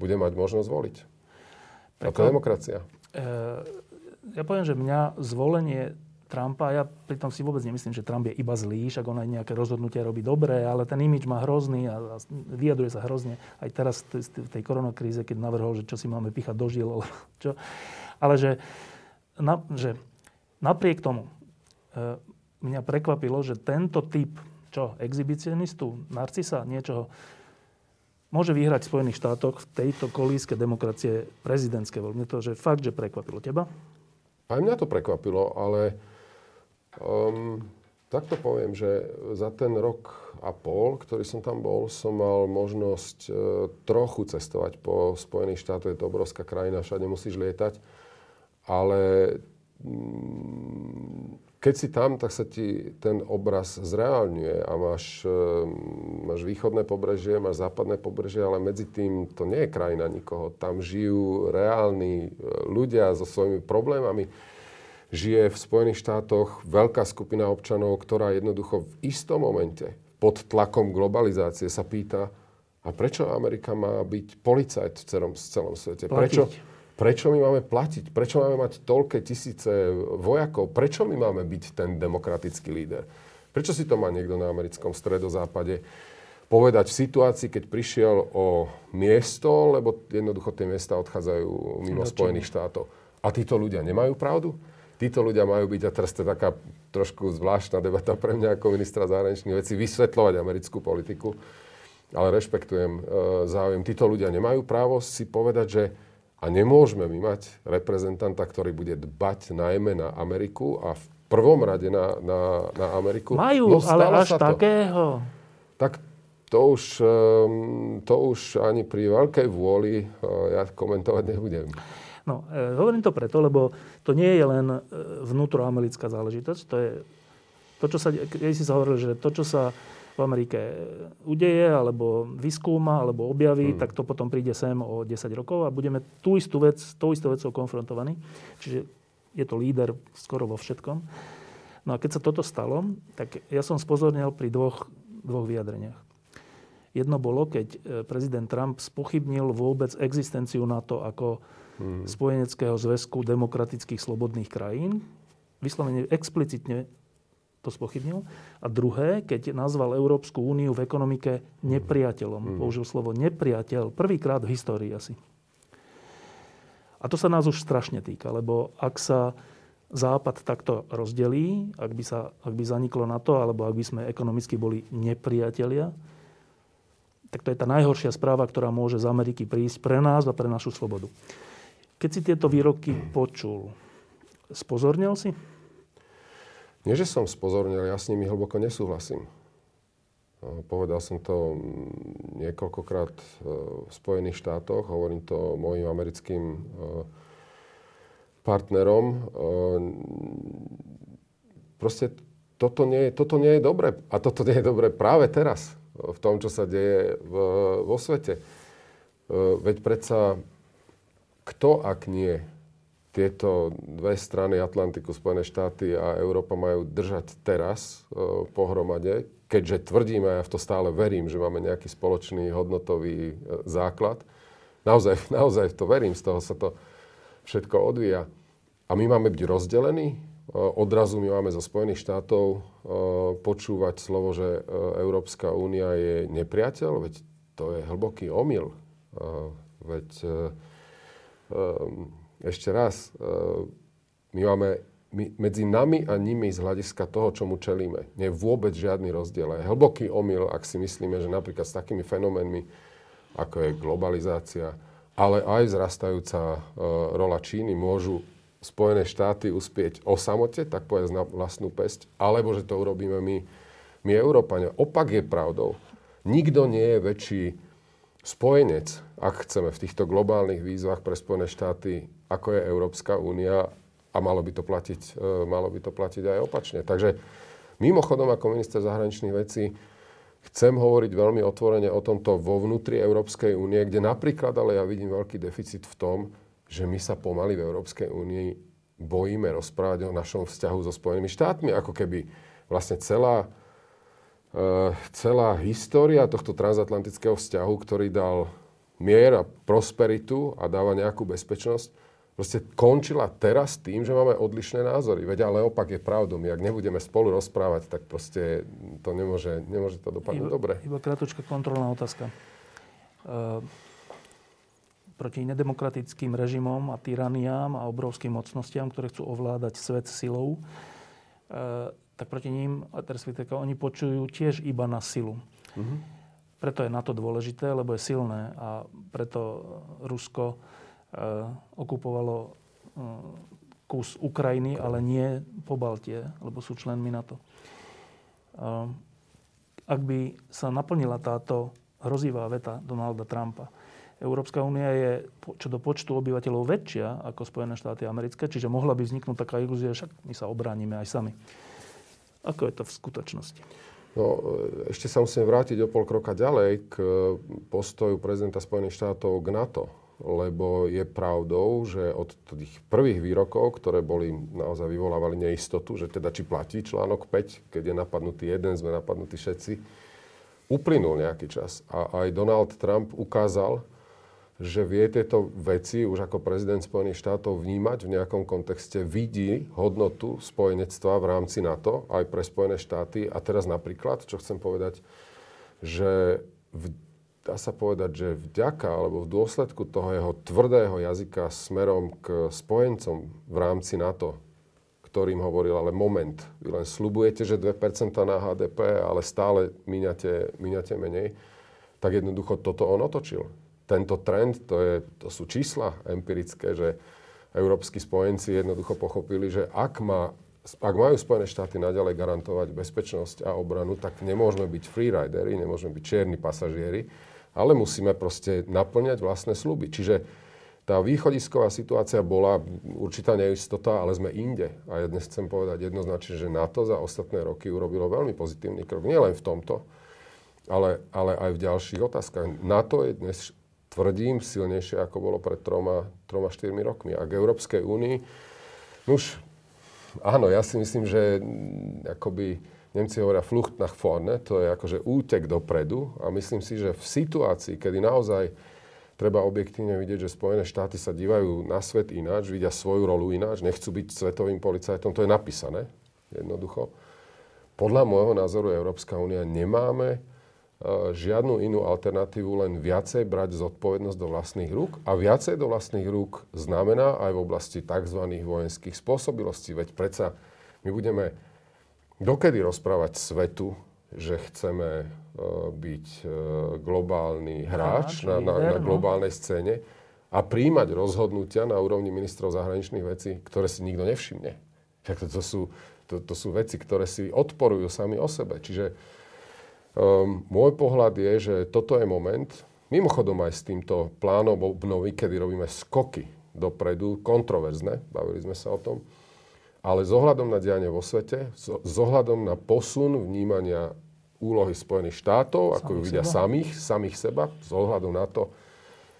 bude mať možnosť voliť. A to je demokracia. E- ja poviem, že mňa zvolenie Trumpa, ja pritom si vôbec nemyslím, že Trump je iba zlý, však on aj nejaké rozhodnutia robí dobré, ale ten imič má hrozný a, a vyjadruje sa hrozne. Aj teraz v tej koronakríze, keď navrhol, že čo si máme píchať do žil, alebo čo. Ale že, na, že napriek tomu e, mňa prekvapilo, že tento typ, čo, exhibicionistu, narcisa, niečoho, môže vyhrať v Spojených štátoch v tejto kolíske demokracie prezidentské voľby. To, že fakt, že prekvapilo teba? Aj mňa to prekvapilo, ale um, tak to poviem, že za ten rok a pol, ktorý som tam bol, som mal možnosť uh, trochu cestovať po Spojených štátoch. Je to obrovská krajina, všade musíš lietať. Ale um, keď si tam, tak sa ti ten obraz zreálňuje a máš, um, máš východné pobrežie, máš západné pobrežie, ale medzi tým to nie je krajina nikoho. Tam žijú reálni uh, ľudia so svojimi problémami žije v Spojených štátoch veľká skupina občanov, ktorá jednoducho v istom momente pod tlakom globalizácie sa pýta, a prečo Amerika má byť policajt v celom, v celom svete? Prečo, prečo my máme platiť? Prečo máme mať toľké tisíce vojakov? Prečo my máme byť ten demokratický líder? Prečo si to má niekto na americkom stredozápade povedať v situácii, keď prišiel o miesto, lebo jednoducho tie miesta odchádzajú mimo Spojených štátov. A títo ľudia nemajú pravdu? títo ľudia majú byť, a teraz to je taká trošku zvláštna debata pre mňa ako ministra zahraničných vecí, vysvetľovať americkú politiku, ale rešpektujem e, záujem. Títo ľudia nemajú právo si povedať, že a nemôžeme my mať reprezentanta, ktorý bude dbať najmä na Ameriku a v prvom rade na, na, na Ameriku. Majú, no, ale až to. takého. Tak to už, ehm, to už ani pri veľkej vôli e, ja komentovať nebudem. No, e, hovorím to preto, lebo to nie je len e, vnútroamerická záležitosť. To je to, čo sa, keď si sa hovoril, že to, čo sa v Amerike udeje, alebo vyskúma, alebo objaví, hmm. tak to potom príde sem o 10 rokov a budeme tú istú vec, tou istou vecou konfrontovaní. Čiže je to líder skoro vo všetkom. No a keď sa toto stalo, tak ja som spozornil pri dvoch, dvoch vyjadreniach. Jedno bolo, keď e, prezident Trump spochybnil vôbec existenciu NATO ako hmm. Spojeneckého zväzku demokratických slobodných krajín. Vyslovene explicitne to spochybnil. A druhé, keď nazval Európsku úniu v ekonomike nepriateľom. Hmm. Použil slovo nepriateľ. Prvýkrát v histórii asi. A to sa nás už strašne týka, lebo ak sa Západ takto rozdelí, ak by, sa, ak by zaniklo na to, alebo ak by sme ekonomicky boli nepriatelia, tak to je tá najhoršia správa, ktorá môže z Ameriky prísť pre nás a pre našu slobodu. Keď si tieto výroky počul, spozornil si? Nie, že som spozornil, ja s nimi hlboko nesúhlasím. Povedal som to niekoľkokrát e, v Spojených štátoch, hovorím to mojim americkým e, partnerom. E, proste toto nie, toto nie je dobre. A toto nie je dobre práve teraz, v tom, čo sa deje v, vo svete. Veď predsa kto ak nie tieto dve strany Atlantiku, Spojené štáty a Európa majú držať teraz e, pohromade, keďže tvrdíme, a ja v to stále verím, že máme nejaký spoločný hodnotový e, základ. Naozaj, naozaj v to verím, z toho sa to všetko odvíja. A my máme byť rozdelení. E, odrazu my máme zo Spojených štátov e, počúvať slovo, že e, Európska únia je nepriateľ, veď to je hlboký omyl. E, veď e, Ehm, ešte raz, ehm, my máme my, medzi nami a nimi z hľadiska toho, čomu čelíme, nie je vôbec žiadny rozdiel. Je hlboký omyl, ak si myslíme, že napríklad s takými fenoménmi, ako je globalizácia, ale aj vzrastajúca uh, rola Číny, môžu Spojené štáty uspieť o samote, tak povedať na vlastnú pesť, alebo že to urobíme my, my Európania. Opak je pravdou. Nikto nie je väčší spojenec, ak chceme v týchto globálnych výzvach pre Spojené štáty, ako je Európska únia a malo by to platiť, e, malo by to platiť aj opačne. Takže mimochodom ako minister zahraničných vecí chcem hovoriť veľmi otvorene o tomto vo vnútri Európskej únie, kde napríklad, ale ja vidím veľký deficit v tom, že my sa pomaly v Európskej únii bojíme rozprávať o našom vzťahu so Spojenými štátmi, ako keby vlastne celá, uh, celá história tohto transatlantického vzťahu, ktorý dal mier a prosperitu a dáva nejakú bezpečnosť, proste končila teraz tým, že máme odlišné názory. Veď ale opak je pravdou. My ak nebudeme spolu rozprávať, tak proste to nemôže, nemôže to dopadnúť iba, dobre. Iba kratučka kontrolná otázka. Uh, proti nedemokratickým režimom a tyraniám a obrovským mocnostiam, ktoré chcú ovládať svet silou, e, tak proti ním, respektíve oni počujú tiež iba na silu. Mm-hmm. Preto je na to dôležité, lebo je silné a preto Rusko e, okupovalo e, kus Ukrajiny, ale nie po Baltie, lebo sú členmi NATO. E, ak by sa naplnila táto hrozivá veta Donalda Trumpa, Európska únia je čo do počtu obyvateľov väčšia ako Spojené štáty americké, čiže mohla by vzniknúť taká ilúzia, však my sa obránime aj sami. Ako je to v skutočnosti? No, ešte sa musím vrátiť o pol kroka ďalej k postoju prezidenta Spojených štátov k NATO. Lebo je pravdou, že od tých prvých výrokov, ktoré boli naozaj vyvolávali neistotu, že teda či platí článok 5, keď je napadnutý jeden, sme napadnutí všetci, uplynul nejaký čas. A aj Donald Trump ukázal, že vie tieto veci už ako prezident Spojených štátov vnímať v nejakom kontexte, vidí hodnotu spojenectva v rámci NATO aj pre Spojené štáty. A teraz napríklad, čo chcem povedať, že v, dá sa povedať, že vďaka alebo v dôsledku toho jeho tvrdého jazyka smerom k spojencom v rámci NATO, ktorým hovoril, ale moment, vy len slubujete, že 2% na HDP, ale stále míňate, míňate menej, tak jednoducho toto on otočil. Tento trend, to, je, to sú čísla empirické, že európsky spojenci jednoducho pochopili, že ak, má, ak majú Spojené štáty naďalej garantovať bezpečnosť a obranu, tak nemôžeme byť freerideri, nemôžeme byť čierni pasažieri, ale musíme proste naplňať vlastné sluby. Čiže tá východisková situácia bola určitá neistota, ale sme inde. A ja dnes chcem povedať jednoznačne, že NATO za ostatné roky urobilo veľmi pozitívny krok. Nielen v tomto, ale, ale aj v ďalších otázkach. NATO je dnes tvrdím, silnejšie ako bolo pred troma, troma štyrmi rokmi. A k Európskej únii, už áno, ja si myslím, že mm, akoby Nemci hovoria flucht nach vorne, to je akože útek dopredu a myslím si, že v situácii, kedy naozaj treba objektívne vidieť, že Spojené štáty sa dívajú na svet ináč, vidia svoju rolu ináč, nechcú byť svetovým policajtom, to je napísané jednoducho. Podľa môjho názoru Európska únia nemáme E, žiadnu inú alternatívu, len viacej brať zodpovednosť do vlastných rúk. A viacej do vlastných rúk znamená aj v oblasti tzv. vojenských spôsobilostí. Veď predsa my budeme dokedy rozprávať svetu, že chceme uh, byť uh, globálny hráč na, na, na no. globálnej scéne a príjmať rozhodnutia na úrovni ministrov zahraničných vecí, ktoré si nikto nevšimne. To, to, sú, to, to sú veci, ktoré si odporujú sami o sebe. Čiže Um, môj pohľad je, že toto je moment, mimochodom aj s týmto plánom obnovy, kedy robíme skoky dopredu, kontroverzne, bavili sme sa o tom, ale s ohľadom na dianie vo svete, s ohľadom na posun vnímania úlohy Spojených štátov, ako ju vidia seba. samých, samých seba, s ohľadom na to,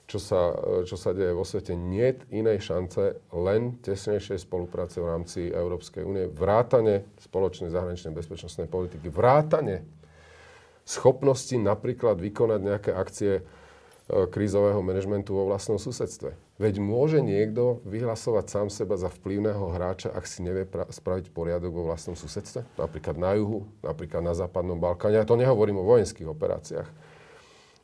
čo sa, čo sa deje vo svete, nie inej šance len tesnejšej spolupráce v rámci Európskej únie, vrátane spoločnej zahraničnej bezpečnostnej politiky, vrátane schopnosti napríklad vykonať nejaké akcie e, krízového manažmentu vo vlastnom susedstve. Veď môže niekto vyhlasovať sám seba za vplyvného hráča, ak si nevie pra- spraviť poriadok vo vlastnom susedstve? Napríklad na juhu, napríklad na západnom Balkáne. Ja to nehovorím o vojenských operáciách.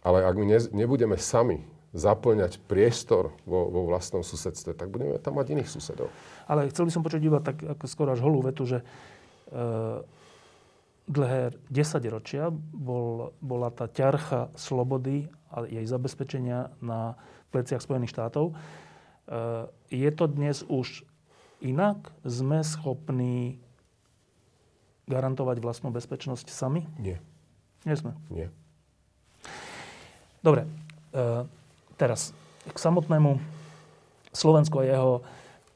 Ale ak my ne- nebudeme sami zaplňať priestor vo, vo vlastnom susedstve, tak budeme tam mať iných susedov. Ale chcel by som počuť iba tak ako skoro až holú vetu, že e, dlhé 10 ročia bol, bola tá ťarcha slobody a jej zabezpečenia na pleciach Spojených štátov. E, je to dnes už inak sme schopní garantovať vlastnú bezpečnosť sami? Nie. Nie sme. Nie. Dobre. E, teraz k samotnému Slovensku a jeho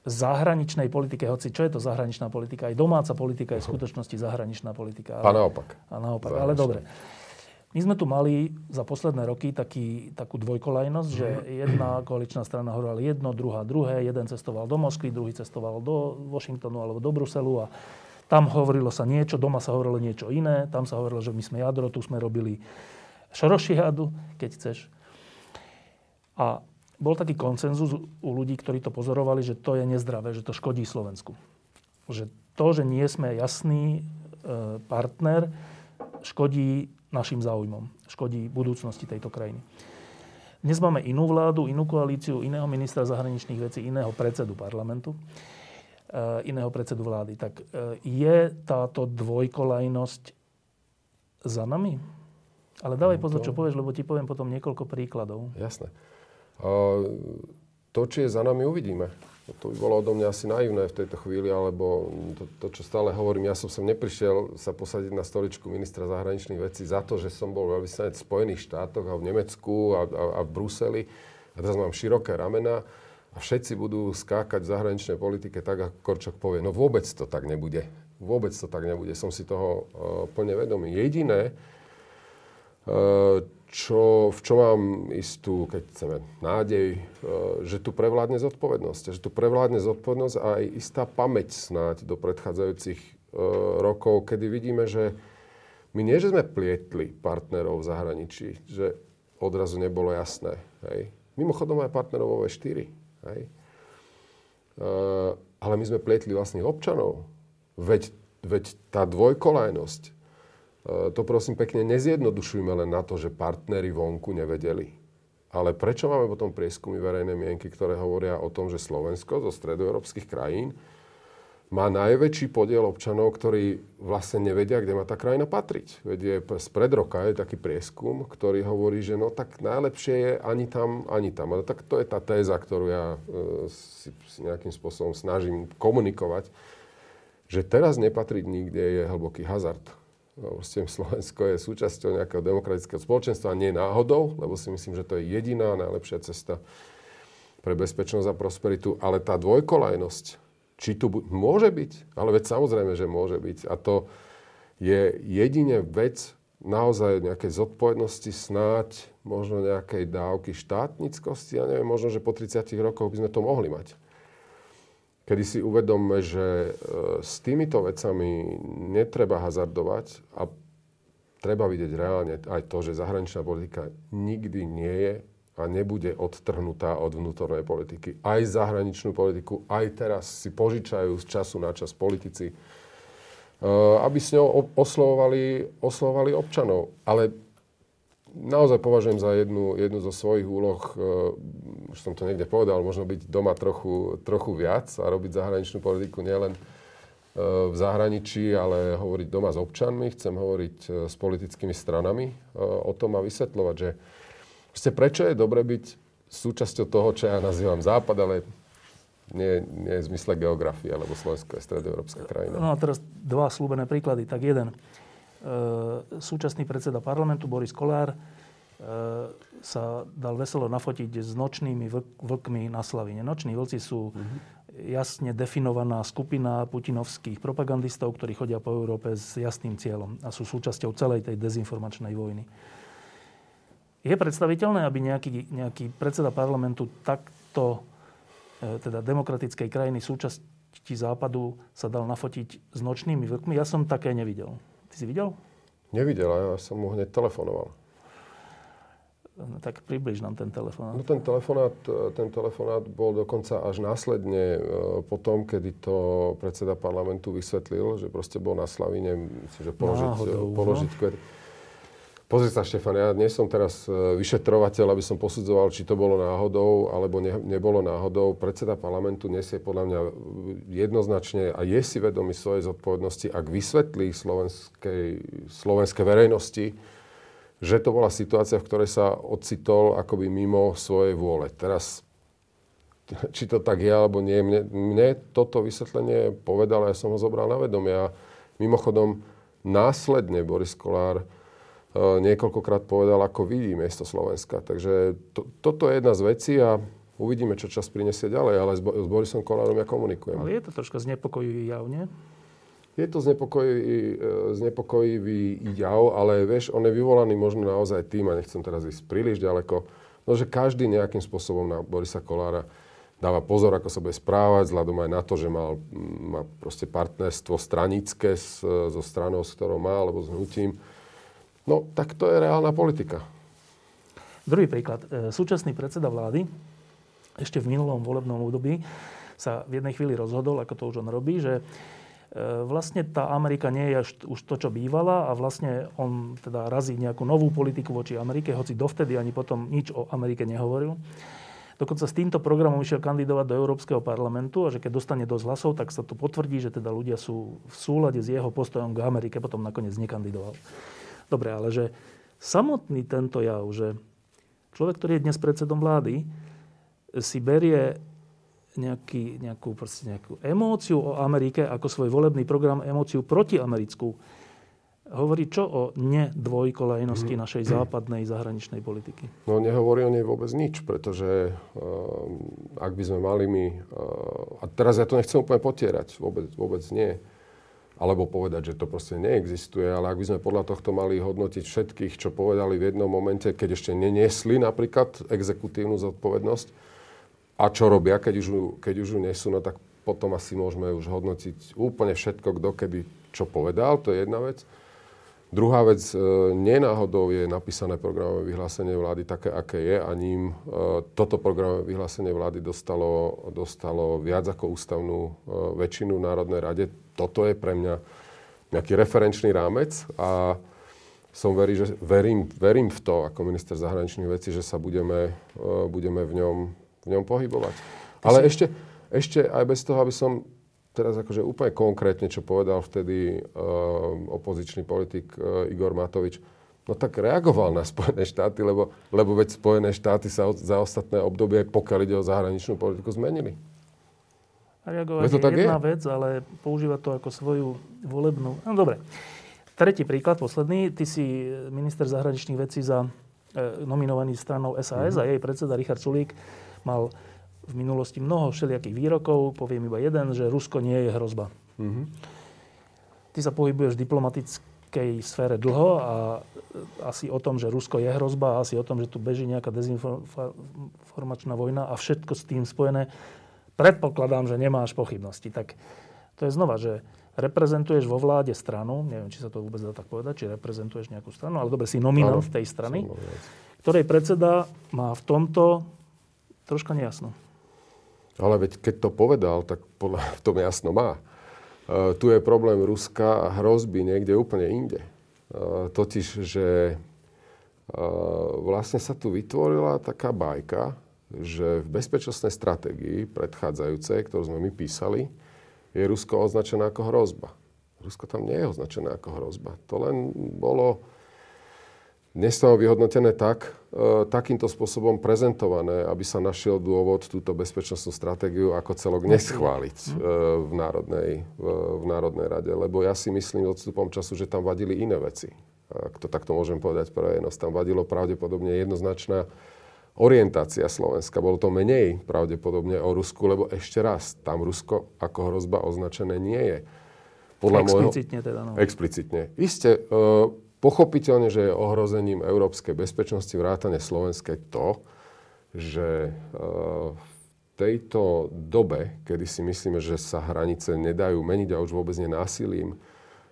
zahraničnej politike, hoci čo je to zahraničná politika? Aj domáca politika je v skutočnosti zahraničná politika. Ale, a naopak. A naopak, ale dobre. My sme tu mali za posledné roky taký, takú dvojkolajnosť, že jedna koaličná strana hovorila jedno, druhá druhé, jeden cestoval do Moskvy, druhý cestoval do Washingtonu alebo do Bruselu a tam hovorilo sa niečo, doma sa hovorilo niečo iné, tam sa hovorilo, že my sme jadro, tu sme robili šorošiadu, keď chceš. A bol taký koncenzus u ľudí, ktorí to pozorovali, že to je nezdravé, že to škodí Slovensku. Že to, že nie sme jasný e, partner, škodí našim záujmom, škodí budúcnosti tejto krajiny. Dnes máme inú vládu, inú koalíciu, iného ministra zahraničných vecí, iného predsedu parlamentu, eh, iného predsedu vlády. Tak eh, je táto dvojkolajnosť za nami? Ale dávaj no pozor, čo povieš, lebo ti poviem potom niekoľko príkladov. Jasné. To, či je za nami, uvidíme. To by bolo odo mňa asi naivné v tejto chvíli, alebo to, to, čo stále hovorím, ja som sem neprišiel sa posadiť na stoličku ministra zahraničných vecí za to, že som bol veľvyslanec v Spojených štátoch a v Nemecku a, a, a v Bruseli. A teraz mám široké ramena a všetci budú skákať v zahraničnej politike tak, ako Korčok povie. No vôbec to tak nebude. Vôbec to tak nebude. Som si toho uh, plne vedomý. Jediné, uh, čo, v čo mám istú, keď chceme, nádej, e, že tu prevládne zodpovednosť. Že tu prevládne zodpovednosť a aj istá pamäť snáď do predchádzajúcich e, rokov, kedy vidíme, že my nie, že sme plietli partnerov v zahraničí, že odrazu nebolo jasné. Hej. Mimochodom aj partnerov vo V4. Hej. E, ale my sme plietli vlastných občanov. Veď, veď tá dvojkolajnosť, to prosím pekne nezjednodušujme len na to, že partnery vonku nevedeli. Ale prečo máme potom prieskumy verejnej mienky, ktoré hovoria o tom, že Slovensko zo stredoeurópskych krajín má najväčší podiel občanov, ktorí vlastne nevedia, kde má tá krajina patriť. Veď je spred roka je taký prieskum, ktorý hovorí, že no tak najlepšie je ani tam, ani tam. Ale tak to je tá téza, ktorú ja e, si, si nejakým spôsobom snažím komunikovať, že teraz nepatriť nikde je hlboký hazard Proste Slovensko je súčasťou nejakého demokratického spoločenstva, nie náhodou, lebo si myslím, že to je jediná najlepšia cesta pre bezpečnosť a prosperitu. Ale tá dvojkolajnosť, či tu môže byť, ale veď samozrejme, že môže byť. A to je jedine vec naozaj nejakej zodpovednosti, snáď možno nejakej dávky štátnickosti. Ja neviem, možno, že po 30 rokoch by sme to mohli mať kedy si uvedomme, že e, s týmito vecami netreba hazardovať a treba vidieť reálne aj to, že zahraničná politika nikdy nie je a nebude odtrhnutá od vnútornej politiky. Aj zahraničnú politiku, aj teraz si požičajú z času na čas politici, e, aby s ňou oslovovali, oslovovali občanov. Ale naozaj považujem za jednu, jednu zo svojich úloh, uh, už som to niekde povedal, možno byť doma trochu, trochu viac a robiť zahraničnú politiku nielen uh, v zahraničí, ale hovoriť doma s občanmi, chcem hovoriť uh, s politickými stranami o tom a vysvetľovať, že prečo je dobre byť súčasťou toho, čo ja nazývam Západ, ale nie, nie v zmysle geografie, lebo Slovensko je stredoeurópska krajina. No a teraz dva slúbené príklady. Tak jeden. E, súčasný predseda parlamentu Boris Kolár e, sa dal veselo nafotiť s nočnými vlkmi na Slavine. Noční vlci sú jasne definovaná skupina putinovských propagandistov, ktorí chodia po Európe s jasným cieľom a sú súčasťou celej tej dezinformačnej vojny. Je predstaviteľné, aby nejaký, nejaký predseda parlamentu takto, e, teda demokratickej krajiny súčasti západu sa dal nafotiť s nočnými vlkmi? Ja som také nevidel. Ty si videl? Nevidel, ja som mu hneď telefonoval. No, tak približ nám ten telefonát. No ten telefonát, ten telefonát bol dokonca až následne e, po tom, kedy to predseda parlamentu vysvetlil, že proste bol na Slavine, že položiť, Náhodou, položiť no. Pozri sa, Štefan, ja nie som teraz e, vyšetrovateľ, aby som posudzoval, či to bolo náhodou, alebo ne, nebolo náhodou. Predseda parlamentu nesie podľa mňa jednoznačne a je si vedomý svojej zodpovednosti, ak vysvetlí slovenskej, slovenskej verejnosti, že to bola situácia, v ktorej sa ocitol akoby mimo svojej vôle. Teraz či to tak je alebo nie. Mne, mne toto vysvetlenie povedal ja som ho zobral na vedomie. A mimochodom, následne Boris Kolár niekoľkokrát povedal, ako vidí miesto Slovenska. Takže to, toto je jedna z vecí a uvidíme, čo čas prinesie ďalej. Ale s, s Borisom Kolárom ja komunikujem. Ale je to troška znepokojivý jav, nie? Je to znepokojivý, e, znepokojivý jav, ale vieš, on je vyvolaný možno naozaj tým, a nechcem teraz ísť príliš ďaleko, no že každý nejakým spôsobom na Borisa Kolára dáva pozor, ako sa bude správať, vzhľadom aj na to, že mal, má proste partnerstvo stranické s, so stranou, s ktorou má, alebo s hnutím. No, tak to je reálna politika. Druhý príklad. E, súčasný predseda vlády ešte v minulom volebnom období sa v jednej chvíli rozhodol, ako to už on robí, že E, vlastne tá Amerika nie je už to, čo bývala a vlastne on teda razí nejakú novú politiku voči Amerike, hoci dovtedy ani potom nič o Amerike nehovoril. Dokonca s týmto programom išiel kandidovať do Európskeho parlamentu a že keď dostane dosť hlasov, tak sa to potvrdí, že teda ľudia sú v súlade s jeho postojom k Amerike, potom nakoniec nekandidoval. Dobre, ale že samotný tento jav, že človek, ktorý je dnes predsedom vlády, si berie nejaký, nejakú, nejakú emóciu o Amerike ako svoj volebný program, emóciu protiamerickú, hovorí čo o nedvojkolajnosti mm. našej západnej zahraničnej politiky? No nehovorí o nej vôbec nič, pretože uh, ak by sme mali my, uh, a teraz ja to nechcem úplne potierať, vôbec, vôbec nie, alebo povedať, že to proste neexistuje, ale ak by sme podľa tohto mali hodnotiť všetkých, čo povedali v jednom momente, keď ešte neniesli napríklad exekutívnu zodpovednosť, a čo robia, keď už, keď už ju nesú, no tak potom asi môžeme už hodnotiť úplne všetko, kto kedy čo povedal, to je jedna vec. Druhá vec, e, nenáhodou je napísané programové vyhlásenie vlády také, aké je a ním e, toto programové vyhlásenie vlády dostalo, dostalo viac ako ústavnú e, väčšinu v Národnej rade. Toto je pre mňa nejaký referenčný rámec a som verí, že verím, verím v to ako minister zahraničných vecí, že sa budeme, budeme v ňom v ňom pohybovať. Ale ešte, ešte aj bez toho, aby som teraz akože úplne konkrétne, čo povedal vtedy uh, opozičný politik uh, Igor Matovič, no tak reagoval na Spojené štáty, lebo, lebo veď Spojené štáty sa za ostatné obdobie, pokiaľ ide o zahraničnú politiku, zmenili. Reagovať to je tak jedna je? vec, ale používa to ako svoju volebnú... No dobre. Tretí príklad, posledný. Ty si minister zahraničných vecí za e, nominovaný stranou SAS mm-hmm. a jej predseda Richard Sulík mal v minulosti mnoho všelijakých výrokov, poviem iba jeden, že Rusko nie je hrozba. Mm-hmm. Ty sa pohybuješ v diplomatickej sfére dlho a asi o tom, že Rusko je hrozba, asi o tom, že tu beží nejaká dezinformačná vojna a všetko s tým spojené, predpokladám, že nemáš pochybnosti. Tak to je znova, že reprezentuješ vo vláde stranu, neviem, či sa to vôbec dá tak povedať, či reprezentuješ nejakú stranu, ale dobre, si nominant tej strany, ktorej predseda má v tomto troška nejasno. Ale veď keď to povedal, tak podľa v tom jasno má. Uh, tu je problém Ruska a hrozby niekde úplne inde. Uh, totiž, že uh, vlastne sa tu vytvorila taká bajka, že v bezpečnostnej stratégii predchádzajúcej, ktorú sme my písali, je Rusko označené ako hrozba. Rusko tam nie je označené ako hrozba. To len bolo dnes to vyhodnotené tak, e, takýmto spôsobom prezentované, aby sa našiel dôvod túto bezpečnostnú stratégiu ako celok neschváliť e, v, Národnej, v, v Národnej rade. Lebo ja si myslím odstupom času, že tam vadili iné veci. Ak to takto môžem povedať pre. Tam vadilo pravdepodobne jednoznačná orientácia Slovenska. Bolo to menej pravdepodobne o Rusku, lebo ešte raz, tam Rusko ako hrozba označené nie je. Podľa explicitne môjho, teda, no. Explicitne. Isté, uh, Pochopiteľne, že je ohrozením európskej bezpečnosti vrátane slovenskej to, že e, v tejto dobe, kedy si myslíme, že sa hranice nedajú meniť a už vôbec nenásilím,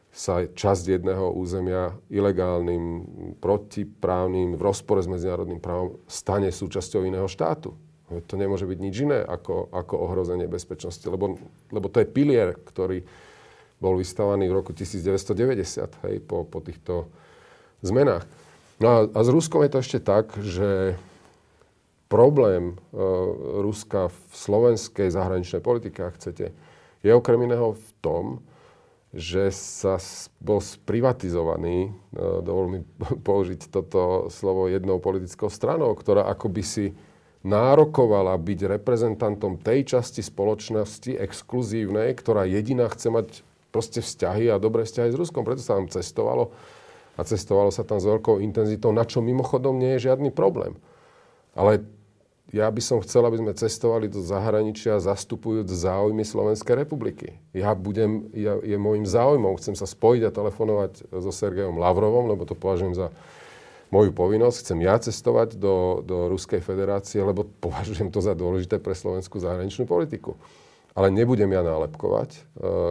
sa časť jedného územia ilegálnym, protiprávnym, v rozpore s medzinárodným právom stane súčasťou iného štátu. To nemôže byť nič iné ako, ako ohrozenie bezpečnosti, lebo, lebo to je pilier, ktorý bol vystavaný v roku 1990, hej, po, po týchto zmenách. No a, a s Ruskom je to ešte tak, že problém e, Ruska v slovenskej zahraničnej politike, ak chcete, je okrem iného v tom, že sa bol sprivatizovaný, e, dovol mi použiť toto slovo, jednou politickou stranou, ktorá akoby si nárokovala byť reprezentantom tej časti spoločnosti exkluzívnej, ktorá jediná chce mať proste vzťahy a dobré vzťahy s Ruskom. Preto sa tam cestovalo a cestovalo sa tam s veľkou intenzitou, na čo mimochodom nie je žiadny problém. Ale ja by som chcel, aby sme cestovali do zahraničia zastupujúc záujmy Slovenskej republiky. Ja budem, ja, je môjim záujmom, chcem sa spojiť a telefonovať so Sergejom Lavrovom, lebo to považujem za moju povinnosť. Chcem ja cestovať do, do Ruskej federácie, lebo považujem to za dôležité pre slovenskú zahraničnú politiku. Ale nebudem ja nálepkovať uh,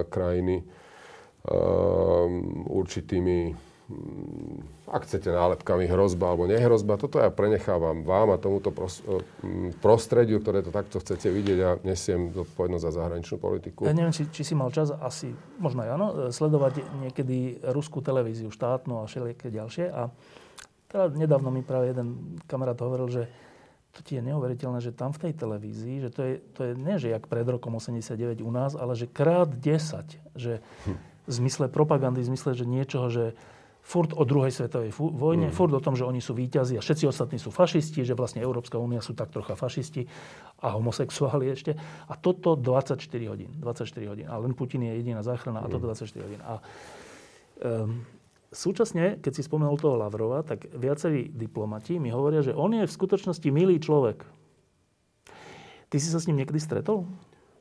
krajiny uh, určitými Mm, ak chcete nálepkami hrozba alebo nehrozba, toto ja prenechávam vám a tomuto mm, prostrediu, ktoré to takto chcete vidieť. Ja nesiem zodpovednosť za zahraničnú politiku. Ja neviem, či, či si mal čas, asi, možno aj áno, sledovať niekedy ruskú televíziu štátnu a všelijaké ďalšie. A teda nedávno mi práve jeden kamarát hovoril, že to ti je neuveriteľné, že tam v tej televízii, že to je, to je nie, že jak pred rokom 89 u nás, ale že krát 10, že hm. v zmysle propagandy, v zmysle, že niečoho, že furt o druhej svetovej vojne, mm. furt o tom, že oni sú víťazi a všetci ostatní sú fašisti, že vlastne Európska únia sú tak trocha fašisti a homosexuáli ešte. A toto 24 hodín. 24 hodín. A len Putin je jediná záchrana a toto 24 mm. hodín. A um, súčasne, keď si spomenul toho Lavrova, tak viacerí diplomati mi hovoria, že on je v skutočnosti milý človek. Ty si sa s ním niekedy stretol?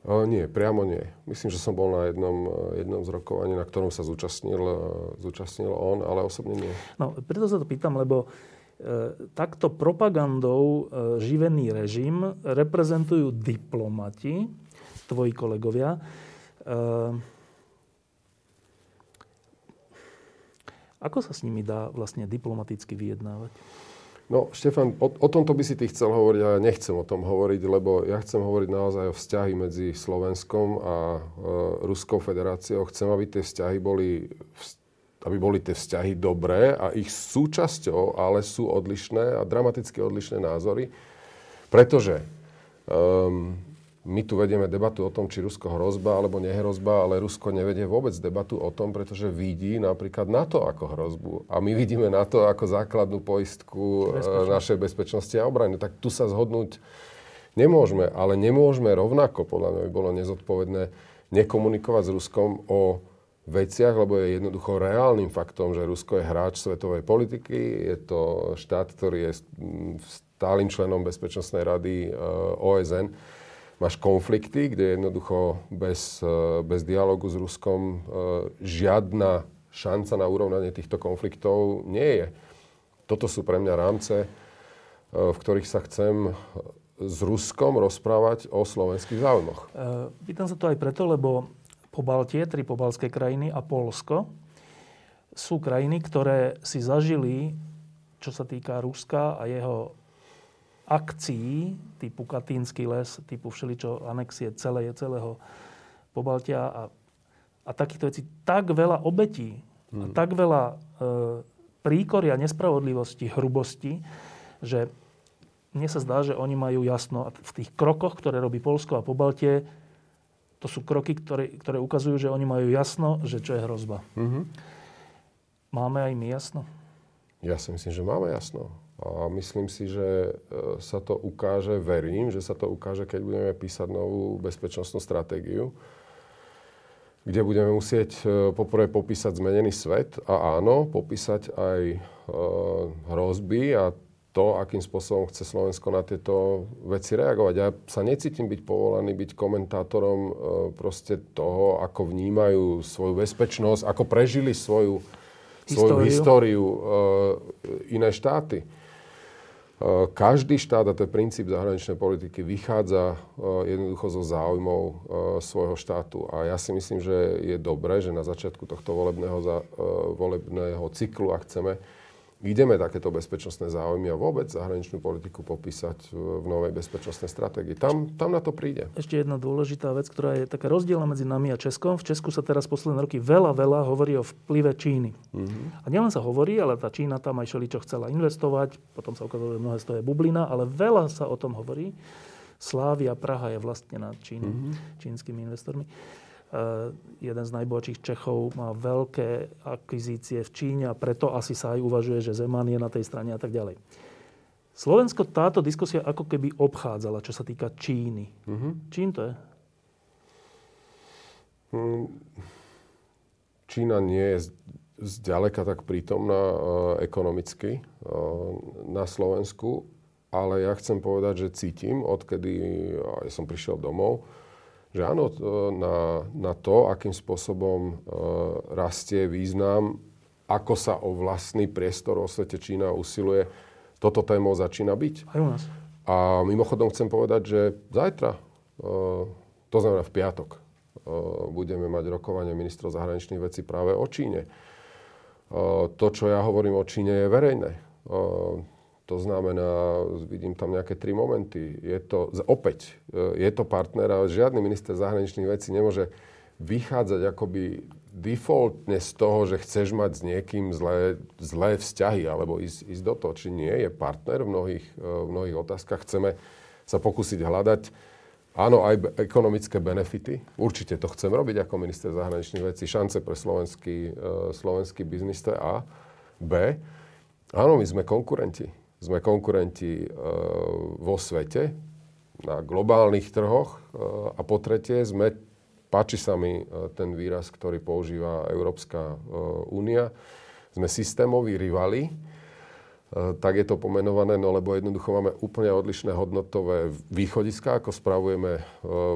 O, nie, priamo nie. Myslím, že som bol na jednom, e, jednom z rokovaní, na ktorom sa zúčastnil, e, zúčastnil on, ale osobne nie. No, preto sa to pýtam, lebo e, takto propagandou e, živený režim reprezentujú diplomati, tvoji kolegovia. E, ako sa s nimi dá vlastne diplomaticky vyjednávať? No, Štefan, o, o tomto by si ty chcel hovoriť, ale ja nechcem o tom hovoriť, lebo ja chcem hovoriť naozaj o vzťahy medzi Slovenskom a e, Ruskou federáciou. Chcem, aby tie vzťahy boli, aby boli tie vzťahy dobré a ich súčasťou, ale sú odlišné a dramaticky odlišné názory, pretože um, my tu vedieme debatu o tom, či Rusko hrozba alebo nehrozba, ale Rusko nevedie vôbec debatu o tom, pretože vidí napríklad NATO ako hrozbu. A my vidíme NATO ako základnú poistku e, Bezpečnosť. našej bezpečnosti a obrany. Tak tu sa zhodnúť nemôžeme, ale nemôžeme rovnako, podľa mňa by bolo nezodpovedné, nekomunikovať s Ruskom o veciach, lebo je jednoducho reálnym faktom, že Rusko je hráč svetovej politiky, je to štát, ktorý je stálym členom Bezpečnostnej rady e, OSN máš konflikty, kde jednoducho bez, e, bez dialogu s Ruskom e, žiadna šanca na urovnanie týchto konfliktov nie je. Toto sú pre mňa rámce, e, v ktorých sa chcem s Ruskom rozprávať o slovenských záujmoch. Pýtam sa to aj preto, lebo po Baltie, tri pobalské krajiny a Polsko sú krajiny, ktoré si zažili, čo sa týka Ruska a jeho akcií typu Katínsky les, typu všeličo anexie celé, celého Pobaltia a, a takýchto vecí tak veľa obetí hmm. a tak veľa e, príkoria, nespravodlivosti, hrubosti, že mne sa zdá, že oni majú jasno v tých krokoch, ktoré robí Polsko a Pobaltie, to sú kroky, ktoré, ktoré ukazujú, že oni majú jasno, že čo je hrozba. Mm-hmm. Máme aj my jasno? Ja si myslím, že máme jasno. A myslím si, že e, sa to ukáže, verím, že sa to ukáže, keď budeme písať novú bezpečnostnú stratégiu, kde budeme musieť e, poprvé popísať zmenený svet a áno, popísať aj e, hrozby a to, akým spôsobom chce Slovensko na tieto veci reagovať. Ja sa necítim byť povolaný byť komentátorom proste toho, ako vnímajú svoju bezpečnosť, ako prežili svoju, históriu. svoju históriu iné štáty. Eh, každý štát, a to je princíp zahraničnej politiky, vychádza eh, jednoducho zo záujmov eh, svojho štátu. A ja si myslím, že je dobré, že na začiatku tohto volebného, volebného cyklu, ak chceme, ideme takéto bezpečnostné záujmy a vôbec zahraničnú politiku popísať v novej bezpečnostnej stratégii. Tam, tam na to príde. Ešte jedna dôležitá vec, ktorá je taká rozdielna medzi nami a Českom. V Česku sa teraz posledné roky veľa, veľa hovorí o vplyve Číny. Mm-hmm. A nielen sa hovorí, ale tá Čína tam aj čo chcela investovať, potom sa ukázalo, že mnohé z toho je bublina, ale veľa sa o tom hovorí. Slávia Praha je vlastnená Čínou, mm-hmm. čínskymi investormi. Uh, jeden z najbohatších Čechov má veľké akvizície v Číne a preto asi sa aj uvažuje, že Zeman je na tej strane a tak ďalej. Slovensko táto diskusia ako keby obchádzala, čo sa týka Číny. Mm-hmm. Čím to je? Mm, Čína nie je zďaleka tak prítomná uh, ekonomicky uh, na Slovensku, ale ja chcem povedať, že cítim, odkedy ja som prišiel domov, že áno, na, na to, akým spôsobom uh, rastie význam, ako sa o vlastný priestor o svete Čína usiluje, toto témou začína byť. Aj u nás. A mimochodom chcem povedať, že zajtra, uh, to znamená v piatok, uh, budeme mať rokovanie ministrov zahraničných vecí práve o Číne. To, čo ja hovorím o Číne, je verejné. To znamená, vidím tam nejaké tri momenty. Je to, opäť, e, je to partner a žiadny minister zahraničných vecí nemôže vychádzať akoby defaultne z toho, že chceš mať s niekým zlé, zlé vzťahy alebo ísť, ísť do toho. Či nie, je partner v mnohých, e, v mnohých otázkach. Chceme sa pokúsiť hľadať Áno, aj ekonomické benefity. Určite to chcem robiť ako minister zahraničných vecí. Šance pre slovenský, e, slovenský biznis, to je A. B. Áno, my sme konkurenti sme konkurenti e, vo svete, na globálnych trhoch e, a po tretie sme, páči sa mi e, ten výraz, ktorý používa Európska únia, sme systémoví rivali, tak je to pomenované, no lebo jednoducho máme úplne odlišné hodnotové východiska, ako spravujeme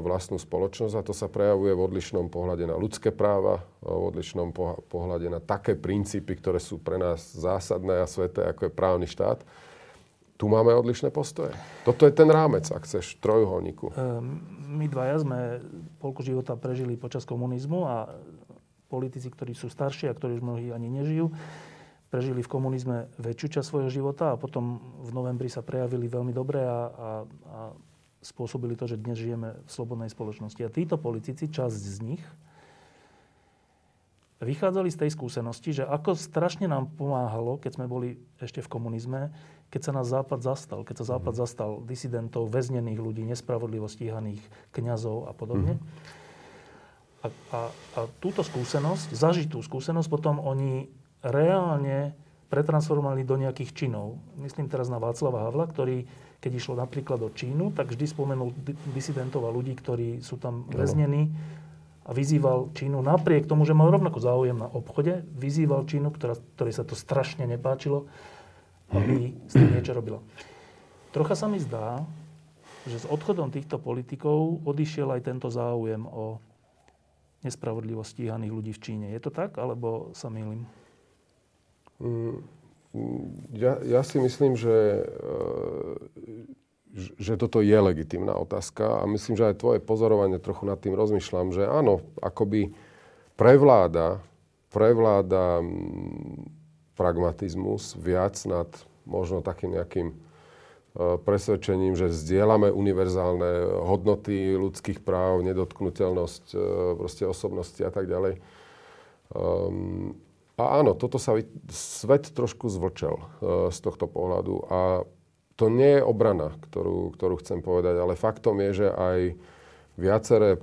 vlastnú spoločnosť. A to sa prejavuje v odlišnom pohľade na ľudské práva, v odlišnom pohľade na také princípy, ktoré sú pre nás zásadné a sveté, ako je právny štát tu máme odlišné postoje. Toto je ten rámec, ak chceš, trojuholníku. Ehm, my dvaja sme polku života prežili počas komunizmu a politici, ktorí sú starší a ktorí už mnohí ani nežijú, prežili v komunizme väčšiu časť svojho života a potom v novembri sa prejavili veľmi dobre a, a, a spôsobili to, že dnes žijeme v slobodnej spoločnosti. A títo politici, časť z nich, vychádzali z tej skúsenosti, že ako strašne nám pomáhalo, keď sme boli ešte v komunizme, keď sa nás Západ zastal, keď sa Západ mm. zastal disidentov, väznených ľudí, nespravodlivo stíhaných kňazov a podobne. Mm. A, a, a túto skúsenosť, zažitú skúsenosť, potom oni reálne pretransformovali do nejakých činov. Myslím teraz na Václava Havla, ktorý, keď išlo napríklad do Čínu, tak vždy spomenul disidentov a ľudí, ktorí sú tam väznení a vyzýval Čínu, napriek tomu, že mal rovnako záujem na obchode, vyzýval Čínu, ktorá, ktorej sa to strašne nepáčilo, aby s tým niečo robila. Trocha sa mi zdá, že s odchodom týchto politikov odišiel aj tento záujem o nespravodlivo stíhaných ľudí v Číne. Je to tak, alebo sa mýlim? Mm, ja, ja si myslím, že že toto je legitimná otázka a myslím, že aj tvoje pozorovanie trochu nad tým rozmýšľam, že áno, akoby prevláda, prevláda mm, pragmatizmus viac nad možno takým nejakým e, presvedčením, že zdieľame univerzálne hodnoty ľudských práv, nedotknutelnosť e, proste osobnosti a tak ďalej. Um, a áno, toto sa svet trošku zvlčel uh, z tohto pohľadu a to nie je obrana, ktorú, ktorú chcem povedať, ale faktom je, že aj viaceré,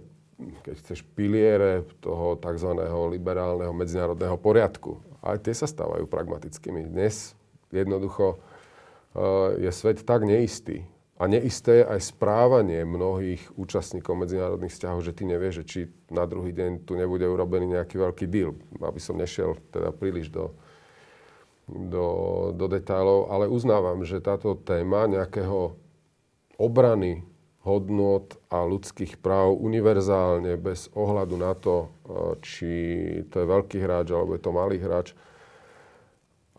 keď chceš, piliere toho tzv. liberálneho medzinárodného poriadku, aj tie sa stávajú pragmatickými. Dnes jednoducho uh, je svet tak neistý, a neisté je aj správanie mnohých účastníkov medzinárodných vzťahov, že ty nevieš, že či na druhý deň tu nebude urobený nejaký veľký deal. Aby som nešiel teda príliš do, do, do detailov, ale uznávam, že táto téma nejakého obrany hodnot a ľudských práv univerzálne, bez ohľadu na to, e, či to je veľký hráč alebo je to malý hráč,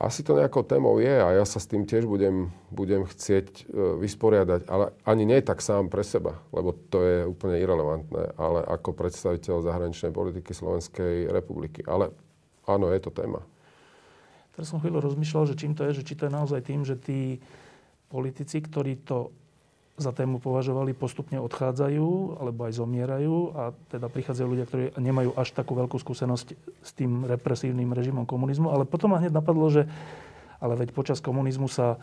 asi to nejakou témou je a ja sa s tým tiež budem, budem chcieť e, vysporiadať, ale ani nie tak sám pre seba, lebo to je úplne irrelevantné, ale ako predstaviteľ zahraničnej politiky Slovenskej republiky. Ale áno, je to téma. Teraz som chvíľu rozmýšľal, že čím to je, že či to je naozaj tým, že tí politici, ktorí to za tému považovali, postupne odchádzajú alebo aj zomierajú a teda prichádzajú ľudia, ktorí nemajú až takú veľkú skúsenosť s tým represívnym režimom komunizmu. Ale potom ma hneď napadlo, že ale veď počas komunizmu sa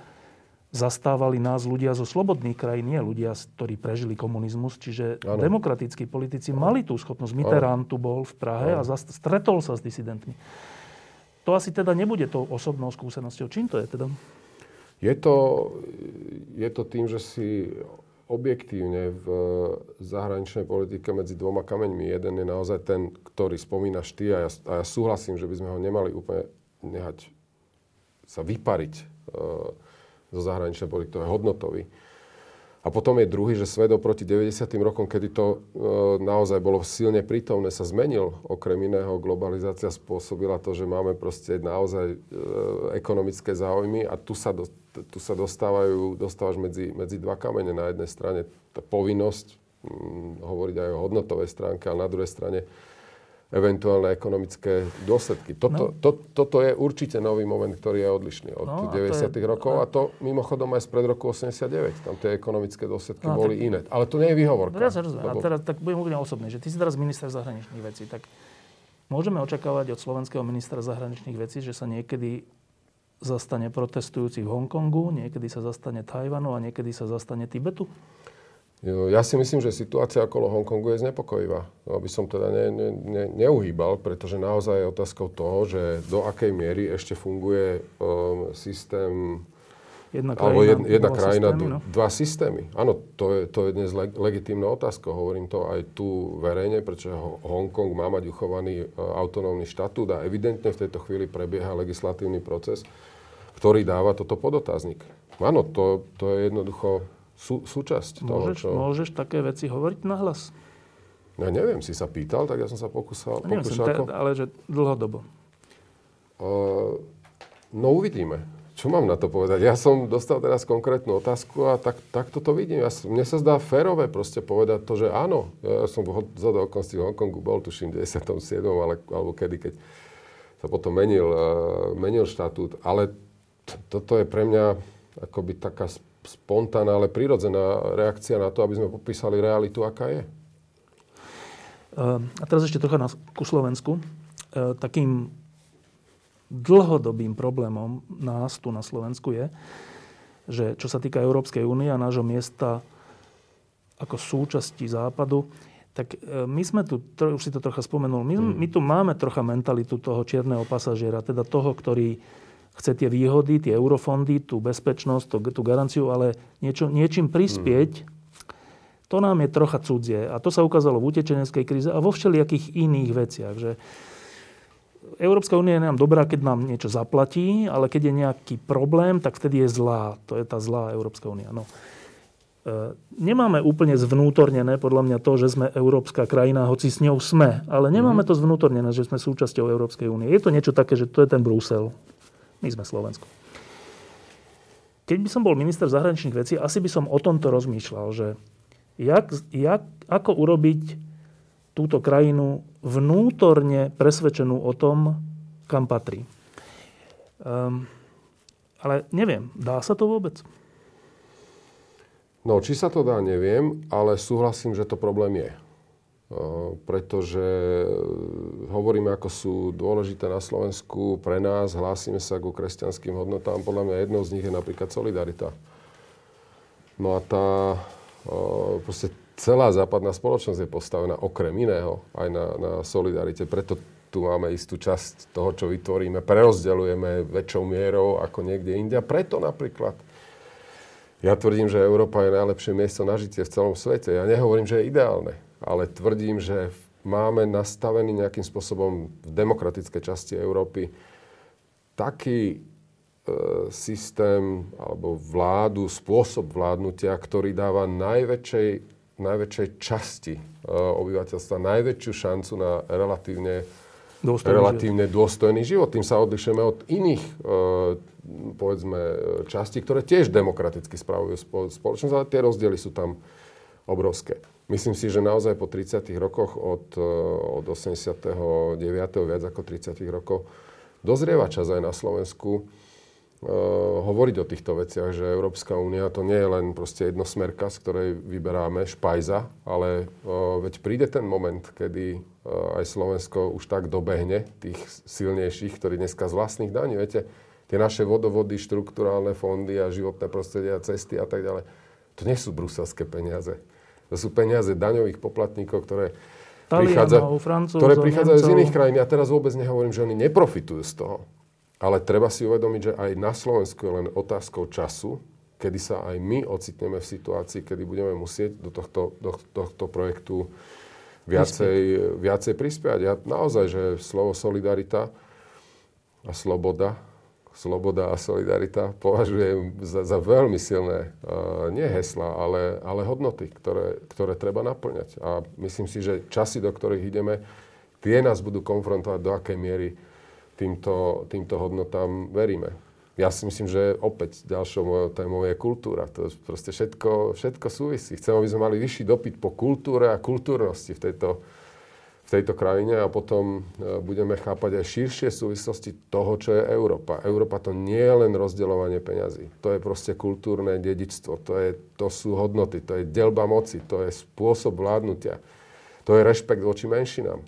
zastávali nás ľudia zo slobodných krajín, nie ľudia, ktorí prežili komunizmus. Čiže ano. demokratickí politici ano. mali tú schopnosť. Mitterrand tu bol v Prahe ano. a stretol sa s disidentmi. To asi teda nebude tou osobnou skúsenosťou. Čím to je teda? Je to, je to tým, že si objektívne v zahraničnej politike medzi dvoma kameňmi. Jeden je naozaj ten, ktorý spomínaš ty a ja, a ja súhlasím, že by sme ho nemali úplne nehať sa vypariť e, zo zahraničnej politiky, to je hodnotový. A potom je druhý, že svet oproti 90. rokom, kedy to e, naozaj bolo silne prítomné, sa zmenil. Okrem iného globalizácia spôsobila to, že máme proste naozaj e, ekonomické záujmy a tu sa, do, tu sa dostávajú, dostávaš medzi, medzi dva kamene. Na jednej strane tá povinnosť hm, hovoriť aj o hodnotovej stránke, a na druhej strane eventuálne ekonomické dôsledky. Toto, no. to, toto je určite nový moment, ktorý je odlišný od no, 90. Je, rokov a to mimochodom aj spred roku 89. Tam tie ekonomické dôsledky no, boli tak, iné. Ale to nie je výhovorka. Sa rozumiem. Lebo... A teraz tak budem úplne osobný, že ty si teraz minister zahraničných vecí, tak môžeme očakávať od slovenského ministra zahraničných vecí, že sa niekedy zastane protestujúcich v Hongkongu, niekedy sa zastane Tajvanu a niekedy sa zastane Tibetu? Ja si myslím, že situácia okolo Hongkongu je znepokojivá. Aby som teda ne, ne, ne, neuhýbal, pretože naozaj je otázkou toho, že do akej miery ešte funguje um, systém Jedna krajina, alebo jedna, jedna dva krajina, systémy, no? dva systémy. Áno, to je, to je dnes leg, legitímna otázka. Hovorím to aj tu verejne, pretože Hongkong má mať uchovaný uh, autonómny štatút a evidentne v tejto chvíli prebieha legislatívny proces, ktorý dáva toto podotáznik. Áno, to, to je jednoducho sú, súčasť môžeš, toho, čo... Môžeš také veci hovoriť na hlas? Ja neviem, si sa pýtal, tak ja som sa pokúsal. No, pokúšal ako... ale že dlhodobo. Uh, no uvidíme. Čo mám na to povedať? Ja som dostal teraz konkrétnu otázku a tak, tak toto vidím. Ja, mne sa zdá férové proste povedať to, že áno. Ja som za do okolností v Hongkongu bol, tuším, v 97. Ale, alebo kedy, keď sa potom menil, uh, menil štatút. Ale t- toto je pre mňa akoby taká spontánna, ale prirodzená reakcia na to, aby sme popísali realitu, aká je. Ehm, a teraz ešte trocha na, ku Slovensku. Ehm, takým dlhodobým problémom nás tu na Slovensku je, že čo sa týka Európskej únie a nášho miesta ako súčasti Západu, tak ehm, my sme tu, už si to trocha spomenul, my, hmm. my tu máme trocha mentalitu toho čierneho pasažiera, teda toho, ktorý chce tie výhody, tie eurofondy, tú bezpečnosť, tú, tú garanciu, ale niečo, niečím prispieť, mm. to nám je trocha cudzie. A to sa ukázalo v utečeneckej kríze a vo všelijakých iných veciach. Že Európska únia je nám dobrá, keď nám niečo zaplatí, ale keď je nejaký problém, tak vtedy je zlá. To je tá zlá Európska únia. No. E, nemáme úplne zvnútornené, podľa mňa, to, že sme európska krajina, hoci s ňou sme. Ale nemáme mm. to zvnútornené, že sme súčasťou Európskej únie. Je to niečo také, že to je ten Brusel. My sme Slovensko. Keď by som bol minister zahraničných vecí, asi by som o tomto rozmýšľal, že jak, jak, ako urobiť túto krajinu vnútorne presvedčenú o tom, kam patrí. Um, ale neviem, dá sa to vôbec? No, či sa to dá, neviem, ale súhlasím, že to problém je pretože e, hovoríme, ako sú dôležité na Slovensku pre nás, hlásime sa ku kresťanským hodnotám. Podľa mňa jednou z nich je napríklad solidarita. No a tá proste celá západná spoločnosť je postavená okrem iného aj na, na solidarite. Preto tu máme istú časť toho, čo vytvoríme, prerozdeľujeme väčšou mierou ako niekde inde. A preto napríklad ja tvrdím, že Európa je najlepšie miesto na žitie v celom svete. Ja nehovorím, že je ideálne ale tvrdím, že máme nastavený nejakým spôsobom v demokratickej časti Európy taký e, systém alebo vládu, spôsob vládnutia, ktorý dáva najväčšej, najväčšej časti e, obyvateľstva najväčšiu šancu na relatívne dôstojný relatívne život. dôstojný život. Tým sa odlišujeme od iných, e, povedzme, častí, ktoré tiež demokraticky spravujú spoločnosť, ale tie rozdiely sú tam obrovské. Myslím si, že naozaj po 30 rokoch od, eh, od 89. viac ako 30 rokov dozrieva čas aj na Slovensku uh, hovoriť o týchto veciach, že Európska únia to nie je len proste jednosmerka, z ktorej vyberáme špajza, ale uh, veď príde ten moment, kedy uh, aj Slovensko už tak dobehne tých silnejších, ktorí dneska z vlastných daní, viete, tie naše vodovody, štruktúrálne fondy a životné prostredia, cesty a tak ďalej, to nie sú bruselské peniaze to sú peniaze daňových poplatníkov, ktoré, prichádza, ktoré prichádzajú z iných krajín. Ja teraz vôbec nehovorím, že oni neprofitujú z toho. ale treba si uvedomiť, že aj na Slovensku je len otázkou času, kedy sa aj my ocitneme v situácii, kedy budeme musieť do tohto, do tohto projektu viacej, viacej prispiať. Ja naozaj, že slovo solidarita a sloboda, sloboda a solidarita považujem za, za veľmi silné, uh, nie hesla, ale, ale hodnoty, ktoré, ktoré treba naplňať. A myslím si, že časy, do ktorých ideme, tie nás budú konfrontovať, do akej miery týmto, týmto hodnotám veríme ja si myslím, že opäť ďalšou mojou témou je kultúra. To proste všetko, všetko súvisí. Chcem, aby sme mali vyšší dopyt po kultúre a kultúrnosti v tejto, v tejto krajine a potom e, budeme chápať aj širšie súvislosti toho, čo je Európa. Európa to nie je len rozdeľovanie peňazí. To je proste kultúrne dedičstvo. To, je, to sú hodnoty, to je delba moci, to je spôsob vládnutia. To je rešpekt voči menšinám.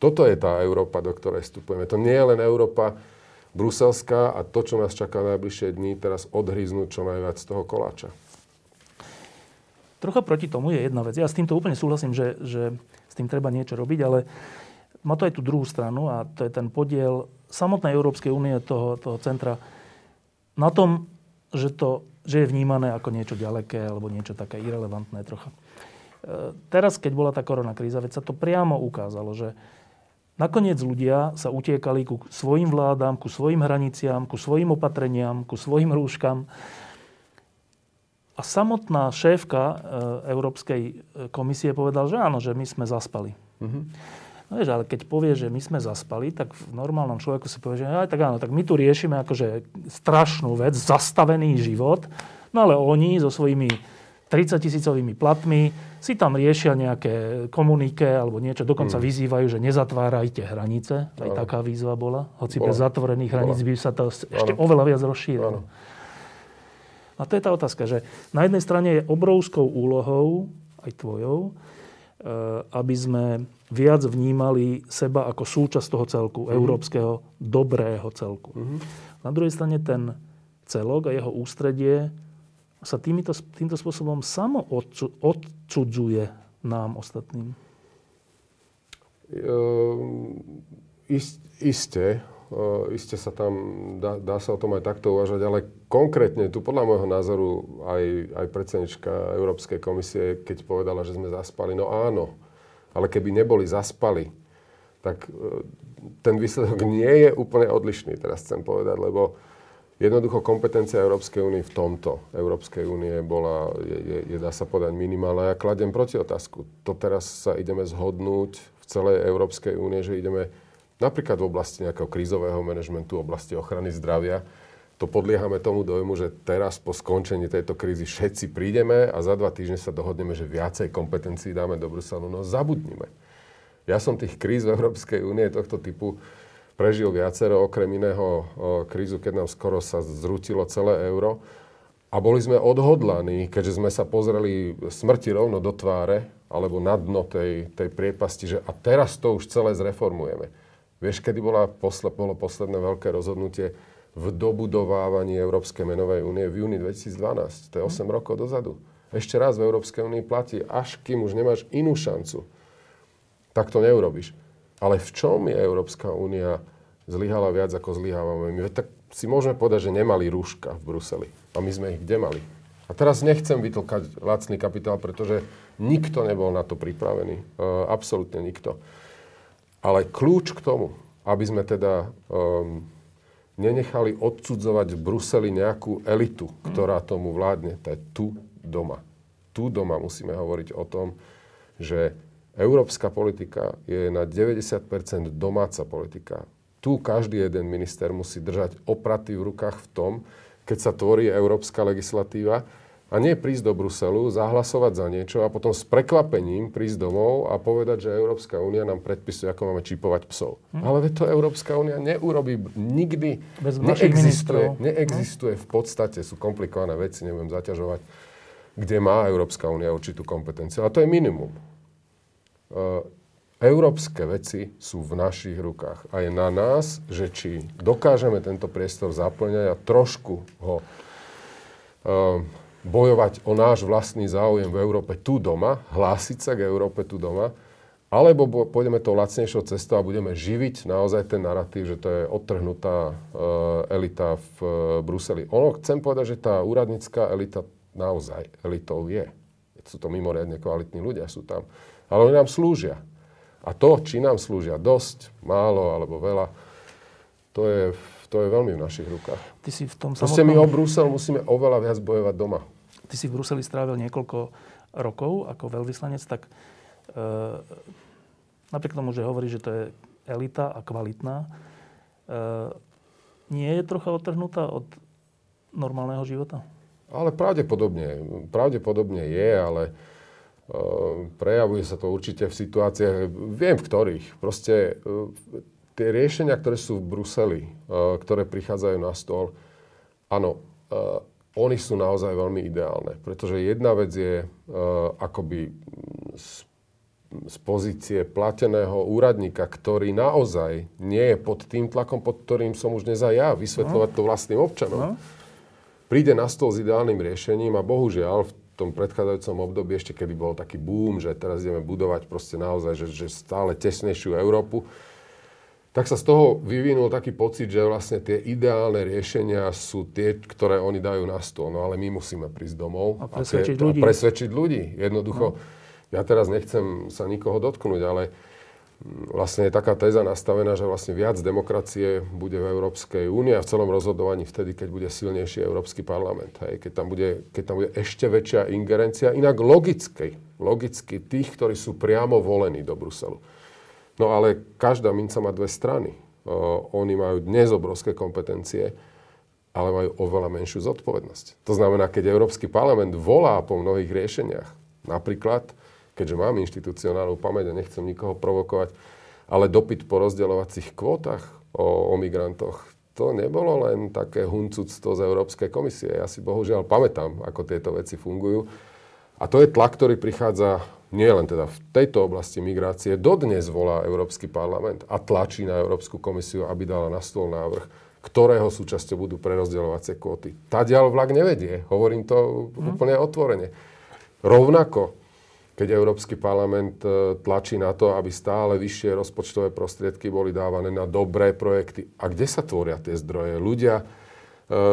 Toto je tá Európa, do ktorej vstupujeme. To nie je len Európa, bruselská a to, čo nás čaká najbližšie dní, teraz odhryznúť čo najviac z toho koláča. Trocha proti tomu je jedna vec. Ja s týmto úplne súhlasím, že, že tým treba niečo robiť, ale má to aj tú druhú stranu a to je ten podiel samotnej Európskej únie, toho, toho centra, na tom, že, to, že je vnímané ako niečo ďaleké alebo niečo také irrelevantné trocha. E, teraz, keď bola tá korona kríza, veď sa to priamo ukázalo, že Nakoniec ľudia sa utiekali ku svojim vládám, ku svojim hraniciám, ku svojim opatreniam, ku svojim rúškam. A samotná šéfka e, Európskej e, komisie povedal, že áno, že my sme zaspali. Mm-hmm. No vieš, ale keď povie, že my sme zaspali, tak v normálnom človeku si povie, že aj tak áno, tak my tu riešime akože strašnú vec, zastavený život, no ale oni so svojimi 30 tisícovými platmi, si tam riešia nejaké komunike alebo niečo, dokonca mm. vyzývajú, že nezatvárajte hranice. Aj ano. taká výzva bola. Hoci bola. bez zatvorených hraníc by sa to ešte ano. oveľa viac rozšírilo. A to je tá otázka, že na jednej strane je obrovskou úlohou, aj tvojou, eh, aby sme viac vnímali seba ako súčasť toho celku, mm. európskeho dobrého celku. Mm. Na druhej strane ten celok a jeho ústredie sa týmito, týmto spôsobom samo odcudzuje nám ostatným? Uh, ist, isté. Isté sa tam, dá, dá sa o tom aj takto uvažať, ale konkrétne tu podľa môjho názoru aj, aj predsednička Európskej komisie, keď povedala, že sme zaspali, no áno, ale keby neboli zaspali, tak uh, ten výsledok nie je úplne odlišný, teraz chcem povedať, lebo Jednoducho kompetencia Európskej únie v tomto Európskej únie bola, je, je, je, dá sa povedať, minimálna. Ja kladem proti otázku. To teraz sa ideme zhodnúť v celej Európskej únie, že ideme napríklad v oblasti nejakého krízového manažmentu, v oblasti ochrany zdravia, to podliehame tomu dojmu, že teraz po skončení tejto krízy všetci prídeme a za dva týždne sa dohodneme, že viacej kompetencií dáme do Bruselu. No zabudnime. Ja som tých kríz v Európskej únie tohto typu prežil viacero, okrem iného krízu, keď nám skoro sa zrutilo celé euro. A boli sme odhodlaní, keďže sme sa pozreli smrti rovno do tváre, alebo na dno tej, tej priepasti, že a teraz to už celé zreformujeme. Vieš, kedy bola posle, bolo posledné veľké rozhodnutie v dobudovávaní Európskej menovej únie v júni 2012. To je 8 rokov dozadu. Ešte raz v Európskej únii platí, až kým už nemáš inú šancu, tak to neurobiš. Ale v čom je Európska únia zlyhala viac, ako zlyhávame my? Tak si môžeme povedať, že nemali rúška v Bruseli. A my sme ich kde mali? A teraz nechcem vytlkať lacný kapitál, pretože nikto nebol na to pripravený. Uh, absolútne nikto. Ale kľúč k tomu, aby sme teda um, nenechali odsudzovať v Bruseli nejakú elitu, ktorá tomu vládne, to je tu doma. Tu doma musíme hovoriť o tom, že Európska politika je na 90% domáca politika. Tu každý jeden minister musí držať opraty v rukách v tom, keď sa tvorí európska legislatíva a nie prísť do Bruselu, zahlasovať za niečo a potom s prekvapením prísť domov a povedať, že Európska únia nám predpisuje, ako máme čipovať psov. Hm. Ale to Európska únia neurobí nikdy. Bez neexistuje, neexistuje v podstate, sú komplikované veci, nebudem zaťažovať, kde má Európska únia určitú kompetenciu. A to je minimum. E, európske veci sú v našich rukách. A je na nás, že či dokážeme tento priestor zaplňať a trošku ho uh, bojovať o náš vlastný záujem v Európe tu doma, hlásiť sa k Európe tu doma, alebo pôjdeme tou lacnejšou cestou a budeme živiť naozaj ten narratív, že to je odtrhnutá uh, elita v uh, Bruseli. Ono, chcem povedať, že tá úradnícká elita naozaj elitou je. Sú to mimoriadne kvalitní ľudia, sú tam. Ale oni nám slúžia. A to, či nám slúžia dosť, málo alebo veľa, to je, to je veľmi v našich rukách. Ty si v tom samotnom... my o Brusel musíme oveľa viac bojovať doma. Ty si v Bruseli strávil niekoľko rokov ako veľvyslanec, tak e, napriek tomu, že hovorí, že to je elita a kvalitná, e, nie je trocha odtrhnutá od normálneho života? Ale pravdepodobne, pravdepodobne je, ale Ehm, prejavuje sa to určite v situáciách, viem v ktorých. Proste ehm, tie riešenia, ktoré sú v Bruseli, ktoré prichádzajú na stôl, áno, oni sú naozaj veľmi ideálne. Pretože jedna vec je akoby z, z pozície plateného úradníka, ktorý naozaj nie je pod tým tlakom, pod ktorým som už dnes aj ja, vysvetľovať to vlastným občanom. No. Príde na stôl s ideálnym riešením a bohužiaľ v tom predchádzajúcom období, ešte kedy bol taký boom, že teraz ideme budovať proste naozaj, že, že stále tesnejšiu Európu, tak sa z toho vyvinul taký pocit, že vlastne tie ideálne riešenia sú tie, ktoré oni dajú na stôl. No ale my musíme prísť domov a presvedčiť a tie, ľudí. A presvedčiť ľudí. Jednoducho, no. ja teraz nechcem sa nikoho dotknúť, ale vlastne je taká téza nastavená, že vlastne viac demokracie bude v Európskej únii a v celom rozhodovaní vtedy, keď bude silnejší Európsky parlament. Hej. Keď, tam bude, keď tam bude ešte väčšia ingerencia, inak logicky, logicky tých, ktorí sú priamo volení do Bruselu. No ale každá minca má dve strany. O, oni majú dnes obrovské kompetencie, ale majú oveľa menšiu zodpovednosť. To znamená, keď Európsky parlament volá po mnohých riešeniach, napríklad keďže mám inštitucionálnu pamäť a nechcem nikoho provokovať, ale dopyt po rozdeľovacích kvótach o, o migrantoch, to nebolo len také huncúctvo z Európskej komisie. Ja si bohužiaľ pamätám, ako tieto veci fungujú. A to je tlak, ktorý prichádza nie len teda v tejto oblasti migrácie. Dodnes volá Európsky parlament a tlačí na Európsku komisiu, aby dala na stôl návrh, ktorého súčasťou budú prerozdeľovacie kvóty. Tadiaľ vlak nevedie. Hovorím to mm. úplne otvorene. Rovnako keď Európsky parlament e, tlačí na to, aby stále vyššie rozpočtové prostriedky boli dávané na dobré projekty. A kde sa tvoria tie zdroje? Ľudia,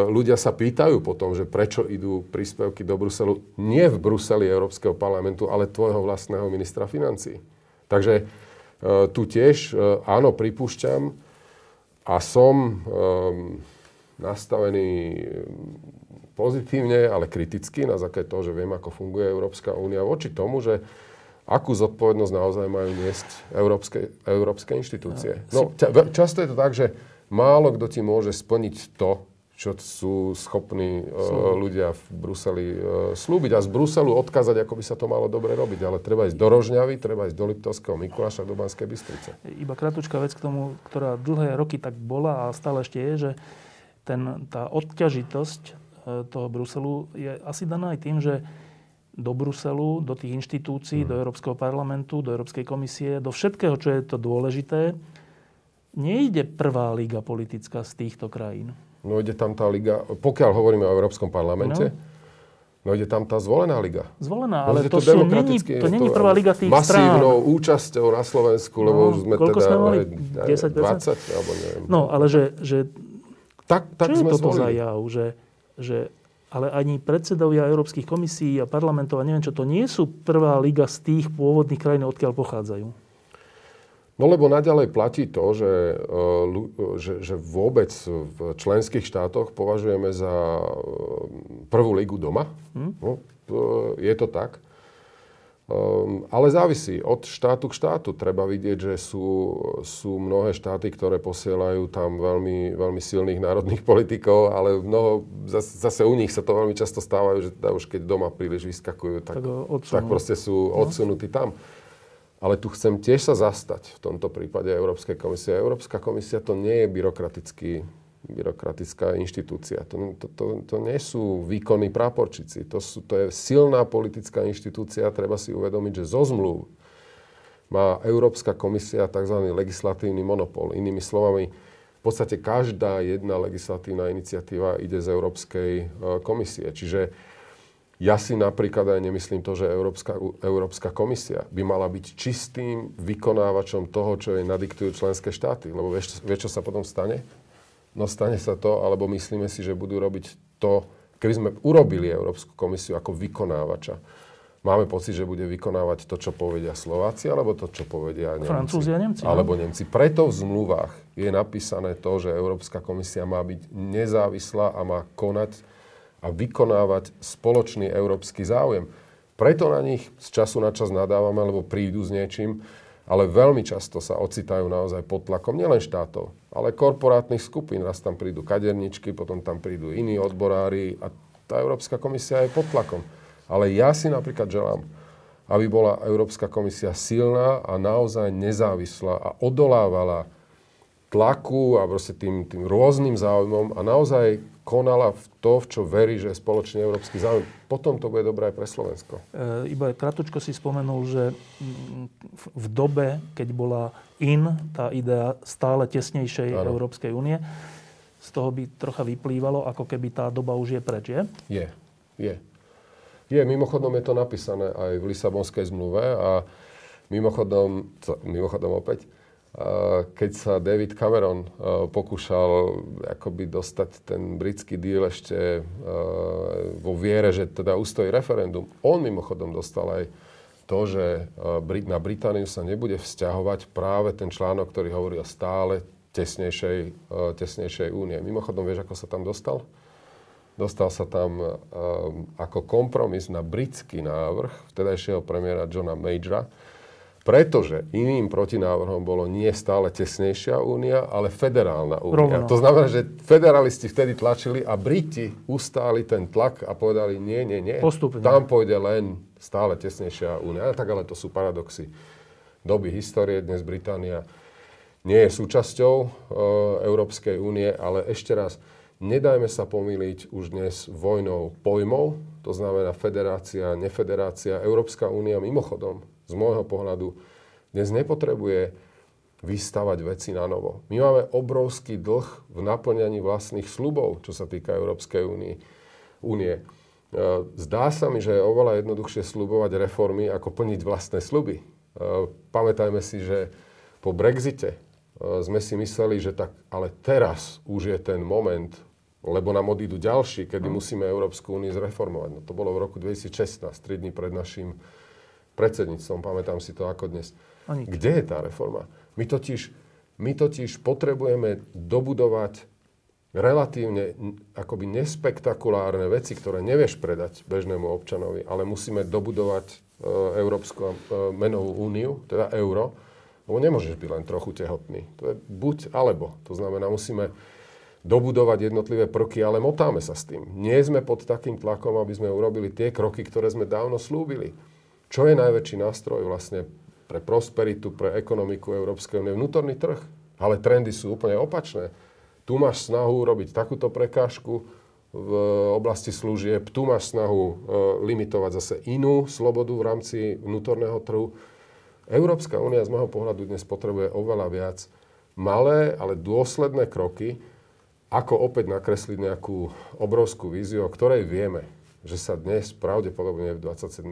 ľudia sa pýtajú potom, že prečo idú príspevky do Bruselu. Nie v Bruseli Európskeho parlamentu, ale tvojho vlastného ministra financí. Takže e, tu tiež, áno, pripúšťam a som nastavený pozitívne, ale kriticky na základe toho, že viem, ako funguje Európska únia voči tomu, že akú zodpovednosť naozaj majú niesť európske, európske inštitúcie. No, často je to tak, že málo kto ti môže splniť to, čo sú schopní uh, ľudia v Bruseli uh, slúbiť a z Bruselu odkázať, ako by sa to malo dobre robiť. Ale treba ísť do Rožňavy, treba ísť do Liptovského Mikuláša, do Banskej Bystrice. Iba kratučká vec k tomu, ktorá dlhé roky tak bola a stále ešte je, že ten, tá odťažitosť E, toho Bruselu je asi daná aj tým, že do Bruselu, do tých inštitúcií, hmm. do Európskeho parlamentu, do Európskej komisie, do všetkého, čo je to dôležité, nejde prvá liga politická z týchto krajín. No ide tam tá liga, pokiaľ hovoríme o Európskom parlamente, no, no ide tam tá zvolená liga. Zvolená, no, ale to, to, sú, není, to není prvá liga tých masívnou strán. účasťou na Slovensku, no, lebo už sme koľko teda... sme mali? 10%? 20, alebo neviem. No, ale že, že tak, tak čo sme je toto zvolili. za jav, že že ale ani predsedovia európskych komisí a parlamentov a neviem čo, to nie sú prvá liga z tých pôvodných krajín, odkiaľ pochádzajú. No lebo naďalej platí to, že, e, že, že vôbec v členských štátoch považujeme za e, prvú ligu doma. Hm? No, je to tak. Um, ale závisí od štátu k štátu. Treba vidieť, že sú, sú mnohé štáty, ktoré posielajú tam veľmi, veľmi silných národných politikov, ale mnoho, zase, zase u nich sa to veľmi často stávajú, že teda už keď doma príliš vyskakujú, tak, tak, tak proste sú no. odsunutí tam. Ale tu chcem tiež sa zastať v tomto prípade Európskej komisie. Európska komisia to nie je byrokratický byrokratická inštitúcia. To, to, to, to nie sú výkonní práporčici. To, sú, to je silná politická inštitúcia. Treba si uvedomiť, že zo zmluv má Európska komisia tzv. legislatívny monopol. Inými slovami, v podstate každá jedna legislatívna iniciatíva ide z Európskej e, komisie. Čiže Ja si napríklad aj nemyslím to, že Európska, Európska komisia by mala byť čistým vykonávačom toho, čo jej nadiktujú členské štáty. Lebo vieš, vieš, čo sa potom stane? No stane sa to, alebo myslíme si, že budú robiť to, keby sme urobili Európsku komisiu ako vykonávača. Máme pocit, že bude vykonávať to, čo povedia Slováci, alebo to, čo povedia Nemci. Francúzi a Nemci. No? Alebo Nemci. Preto v zmluvách je napísané to, že Európska komisia má byť nezávislá a má konať a vykonávať spoločný európsky záujem. Preto na nich z času na čas nadávame, lebo prídu s niečím, ale veľmi často sa ocitajú naozaj pod tlakom nielen štátov, ale korporátnych skupín. Raz tam prídu kaderničky, potom tam prídu iní odborári a tá Európska komisia je pod tlakom. Ale ja si napríklad želám, aby bola Európska komisia silná a naozaj nezávislá a odolávala tlaku a proste tým, tým rôznym záujmom a naozaj konala v to, v čo verí, že je spoločný európsky záujem. Potom to bude dobré aj pre Slovensko. E, iba kratučko si spomenul, že mm, v dobe, keď bola in, tá idea stále tesnejšej ano. Európskej únie, z toho by trocha vyplývalo, ako keby tá doba už je preč, je? Je, je. Je, mimochodom je to napísané aj v Lisabonskej zmluve a mimochodom, mimochodom opäť, keď sa David Cameron pokúšal akoby dostať ten britský díl ešte vo viere, že teda ustojí referendum, on mimochodom dostal aj to, že na Britániu sa nebude vzťahovať práve ten článok, ktorý hovorí o stále tesnejšej, tesnejšej únie. Mimochodom, vieš, ako sa tam dostal? Dostal sa tam ako kompromis na britský návrh vtedajšieho premiéra Johna Majora, pretože iným protinávrhom bolo nie stále tesnejšia únia, ale federálna únia. Rovno. To znamená, že federalisti vtedy tlačili a Briti ustáli ten tlak a povedali nie, nie, nie. Postupne. Tam pôjde len stále tesnejšia únia. Tak ale to sú paradoxy doby histórie. Dnes Británia nie je súčasťou e, Európskej únie, ale ešte raz, nedajme sa pomýliť už dnes vojnou pojmov, to znamená federácia, nefederácia. Európska únia mimochodom z môjho pohľadu dnes nepotrebuje vystavať veci na novo. My máme obrovský dlh v naplňaní vlastných slubov, čo sa týka Európskej únie. únie. Zdá sa mi, že je oveľa jednoduchšie slubovať reformy, ako plniť vlastné sluby. E, pamätajme si, že po Brexite e, sme si mysleli, že tak, ale teraz už je ten moment, lebo nám odídu ďalší, kedy musíme Európsku úniu zreformovať. No to bolo v roku 2016, 3 dní pred našim predsedníctvom, pamätám si to ako dnes. Kde je tá reforma? My totiž, my totiž potrebujeme dobudovať relatívne akoby nespektakulárne veci, ktoré nevieš predať bežnému občanovi, ale musíme dobudovať e, Európsku e, menovú úniu, teda euro, lebo nemôžeš byť len trochu tehotný. To je buď alebo. To znamená, musíme dobudovať jednotlivé prvky, ale motáme sa s tým. Nie sme pod takým tlakom, aby sme urobili tie kroky, ktoré sme dávno slúbili. Čo je najväčší nástroj vlastne pre prosperitu, pre ekonomiku Európskej únie? Vnútorný trh. Ale trendy sú úplne opačné. Tu máš snahu robiť takúto prekážku v oblasti služieb, tu máš snahu e, limitovať zase inú slobodu v rámci vnútorného trhu. Európska únia z môjho pohľadu dnes potrebuje oveľa viac malé, ale dôsledné kroky, ako opäť nakresliť nejakú obrovskú víziu, o ktorej vieme že sa dnes pravdepodobne v 27.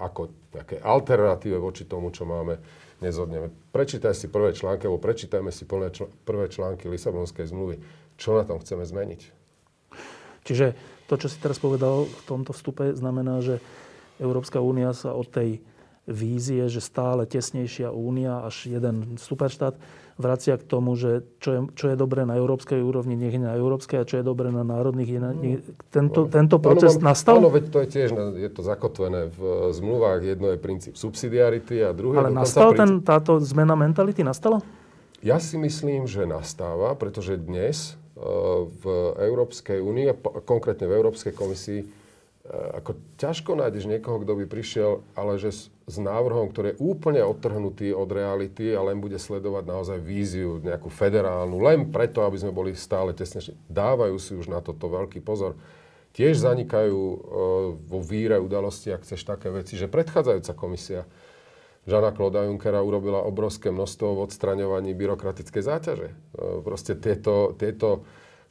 ako také alternatíve voči tomu, čo máme, nezhodneme. Prečítaj si prvé články, alebo prečítajme si plné čl- prvé články Lisabonskej zmluvy. Čo na tom chceme zmeniť? Čiže to, čo si teraz povedal v tomto vstupe, znamená, že Európska únia sa od tej vízie, že stále tesnejšia únia až jeden superštát vracia k tomu, že čo je, čo je dobré na európskej úrovni, nech je na európskej a čo je dobré na národných. Je na, nech, tento, no, tento proces áno, nastal? Áno, veď to je tiež je to zakotvené v zmluvách. Jedno je princíp subsidiarity a druhé... Ale nastal princíp... ten, táto zmena mentality? Nastala? Ja si myslím, že nastáva, pretože dnes e, v Európskej únii, konkrétne v Európskej komisii, Eh, ako ťažko nájdeš niekoho, kto by prišiel, ale že s, s návrhom, ktorý je úplne odtrhnutý od reality a len bude sledovať naozaj víziu, nejakú federálnu, len preto, aby sme boli stále tesnejšie. Dávajú si už na toto veľký pozor. Tiež zanikajú e, vo víre udalosti, ak chceš také veci, že predchádzajúca komisia Žana Kloda Junckera urobila obrovské množstvo v odstraňovaní byrokratickej záťaže. E, proste tieto, tieto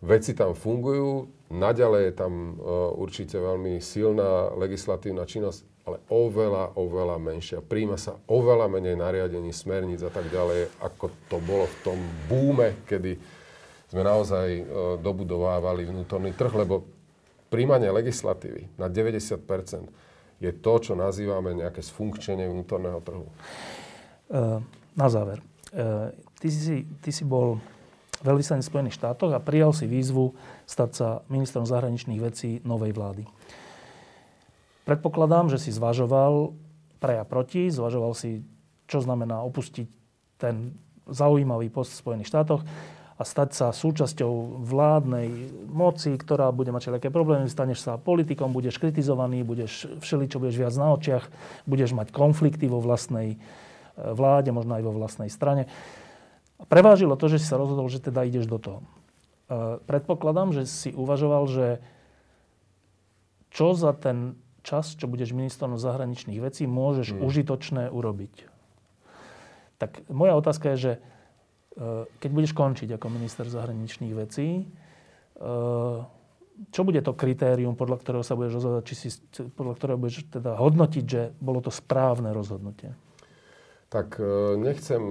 veci tam fungujú, Naďalej je tam uh, určite veľmi silná legislatívna činnosť, ale oveľa, oveľa menšia. Príjma sa oveľa menej nariadení, smerníc a tak ďalej, ako to bolo v tom búme, kedy sme naozaj uh, dobudovávali vnútorný trh, lebo príjmanie legislatívy na 90% je to, čo nazývame nejaké sfunkčenie vnútorného trhu. Uh, na záver. Ty, si, ty si bol veľvyslanec Spojených štátoch a prijal si výzvu stať sa ministrom zahraničných vecí novej vlády. Predpokladám, že si zvažoval pre a proti, zvažoval si, čo znamená opustiť ten zaujímavý post v Spojených štátoch a stať sa súčasťou vládnej moci, ktorá bude mať všelijaké problémy, staneš sa politikom, budeš kritizovaný, budeš všeličo, budeš viac na očiach, budeš mať konflikty vo vlastnej eh, vláde, možno aj vo vlastnej strane. Prevážilo to, že si sa rozhodol, že teda ideš do toho. E, predpokladám, že si uvažoval, že čo za ten čas, čo budeš ministrom zahraničných vecí, môžeš hmm. užitočné urobiť. Tak moja otázka je, že e, keď budeš končiť ako minister zahraničných vecí, e, čo bude to kritérium, podľa ktorého sa budeš rozhodovať, či si, podľa ktorého budeš teda hodnotiť, že bolo to správne rozhodnutie? Tak e, nechcem,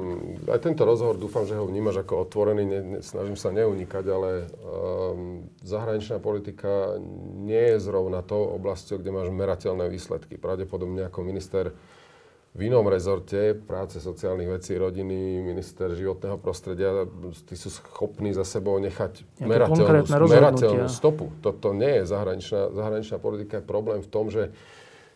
aj tento rozhovor dúfam, že ho vnímaš ako otvorený, ne, ne, snažím sa neunikať, ale um, zahraničná politika nie je zrovna tou oblasťou, kde máš merateľné výsledky. Pravdepodobne ako minister v inom rezorte práce, sociálnych vecí, rodiny, minister životného prostredia, tí sú schopní za sebou nechať merateľnú, merateľnú stopu. Toto nie je zahraničná, zahraničná politika. Je problém v tom, že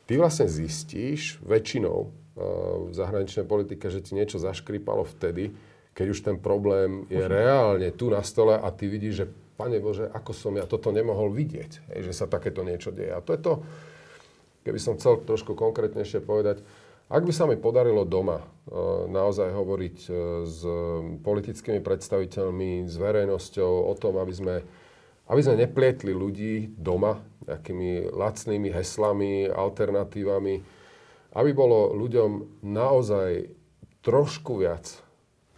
ty vlastne zistíš väčšinou, v zahraničnej politike, že ti niečo zaškripalo vtedy, keď už ten problém je reálne tu na stole a ty vidíš, že Pane Bože, ako som ja toto nemohol vidieť, hej, že sa takéto niečo deje. A to je to, keby som chcel trošku konkrétnejšie povedať, ak by sa mi podarilo doma naozaj hovoriť e, s politickými predstaviteľmi, s verejnosťou o tom, aby sme, aby sme neplietli ľudí doma nejakými lacnými heslami, alternatívami, aby bolo ľuďom naozaj trošku viac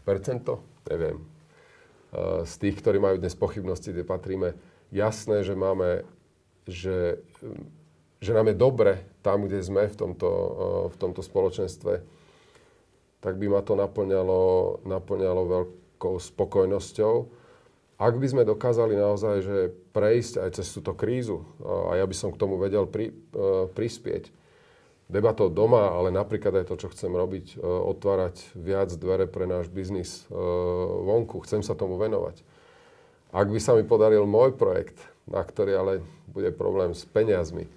percento, neviem, eh, z tých, ktorí majú dnes pochybnosti, kde patríme, jasné, že máme, že, že nám je dobre tam, kde sme v tomto, eh, v tomto spoločenstve, tak by ma to naplňalo, naplňalo veľkou spokojnosťou. Ak by sme dokázali naozaj že prejsť aj cez túto krízu, a ja by som k tomu vedel pri, prispieť, debatou doma, ale napríklad aj to, čo chcem robiť, e, otvárať viac dvere pre náš biznis e, vonku. Chcem sa tomu venovať. Ak by sa mi podaril môj projekt, na ktorý ale bude problém s peniazmi,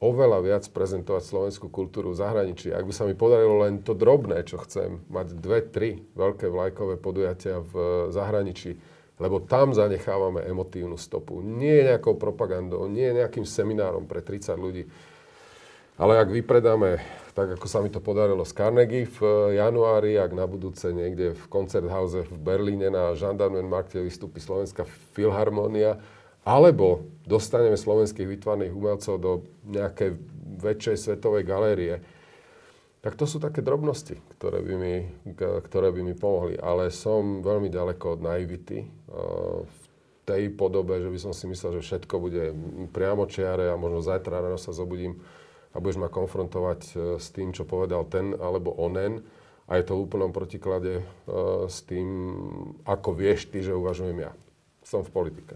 oveľa viac prezentovať slovenskú kultúru v zahraničí. Ak by sa mi podarilo len to drobné, čo chcem, mať dve, tri veľké vlajkové podujatia v zahraničí, lebo tam zanechávame emotívnu stopu. Nie nejakou propagandou, nie nejakým seminárom pre 30 ľudí, ale ak vypredáme, tak ako sa mi to podarilo z Carnegie v eh, januári, ak na budúce niekde v Koncerthouse v Berlíne na Gendarmenmarkte vystúpi Slovenská filharmónia, alebo dostaneme slovenských vytvarných umelcov do nejakej väčšej svetovej galérie, tak to sú také drobnosti, ktoré by mi, ktoré by mi pomohli. Ale som veľmi ďaleko od naivity eh, v tej podobe, že by som si myslel, že všetko bude priamo čiare a možno zajtra ráno sa zobudím a budeš ma konfrontovať e, s tým, čo povedal ten alebo onen a je to v úplnom protiklade e, s tým, ako vieš ty, že uvažujem ja. Som v politike.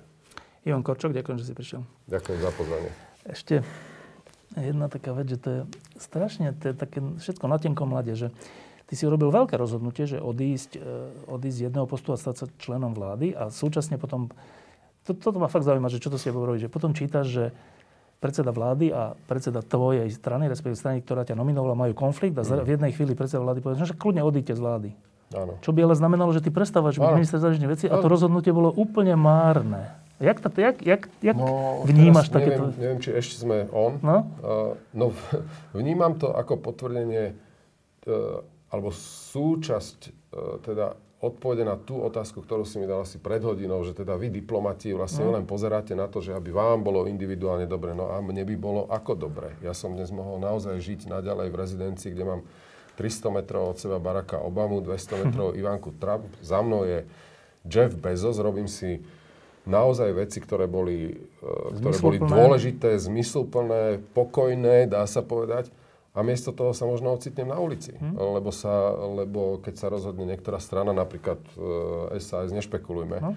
Ivan Korčok, ďakujem, že si prišiel. Ďakujem za pozvanie. Ešte jedna taká vec, že to je strašne, to je také všetko na tenkom mlade, že ty si urobil veľké rozhodnutie, že odísť, e, odísť z jedného postu a stať sa členom vlády a súčasne potom, to, toto ma fakt zaujíma, že čo to si budeš robiť, že potom čítaš, že predseda vlády a predseda tvojej strany, respektíve strany, ktorá ťa nominovala, majú konflikt a mm. v jednej chvíli predseda vlády povedal, že kľudne odíďte z vlády. Áno. Čo by ale znamenalo, že ty prestávaš byť minister zahraničných vecí a to rozhodnutie bolo úplne márne. Jak, to, jak, jak, jak no, vnímaš takéto... Neviem, neviem, či ešte sme on. No? Uh, no, vnímam to ako potvrdenie uh, alebo súčasť uh, teda odpovede na tú otázku, ktorú si mi dal asi pred hodinou, že teda vy diplomati vlastne mm. len pozeráte na to, že aby vám bolo individuálne dobre, no a mne by bolo ako dobre. Ja som dnes mohol naozaj žiť naďalej v rezidencii, kde mám 300 metrov od seba Baracka Obamu, 200 metrov Ivanku Trump, za mnou je Jeff Bezos, robím si naozaj veci, ktoré boli, e, ktoré boli dôležité, zmysluplné, pokojné, dá sa povedať. A miesto toho sa možno ocitnem na ulici. Hmm. Lebo, sa, lebo keď sa rozhodne niektorá strana, napríklad e, SAS, nešpekulujme, no.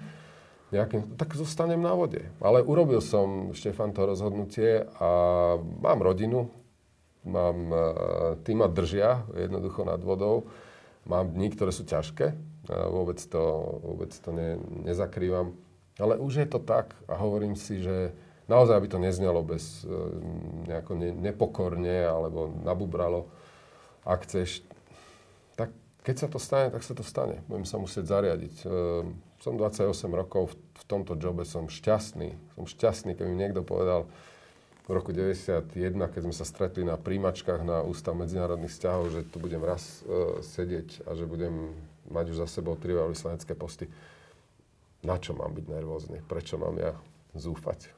nejakým, tak zostanem na vode. Ale urobil som, Štefan, to rozhodnutie a mám rodinu, mám, e, tí ma držia jednoducho nad vodou. Mám dní, ktoré sú ťažké, vôbec to, vôbec to ne, nezakrývam. Ale už je to tak a hovorím si, že naozaj by to neznelo bez e, nejako ne, nepokorne alebo nabubralo. Ak chceš, tak keď sa to stane, tak sa to stane. Budem sa musieť zariadiť. E, som 28 rokov, v, tomto jobe som šťastný. Som šťastný, keď mi niekto povedal v roku 91, keď sme sa stretli na príjmačkách na Ústav medzinárodných vzťahov, že tu budem raz e, sedieť a že budem mať už za sebou tri vyslanecké posty na čo mám byť nervózny? Prečo mám ja zúfať?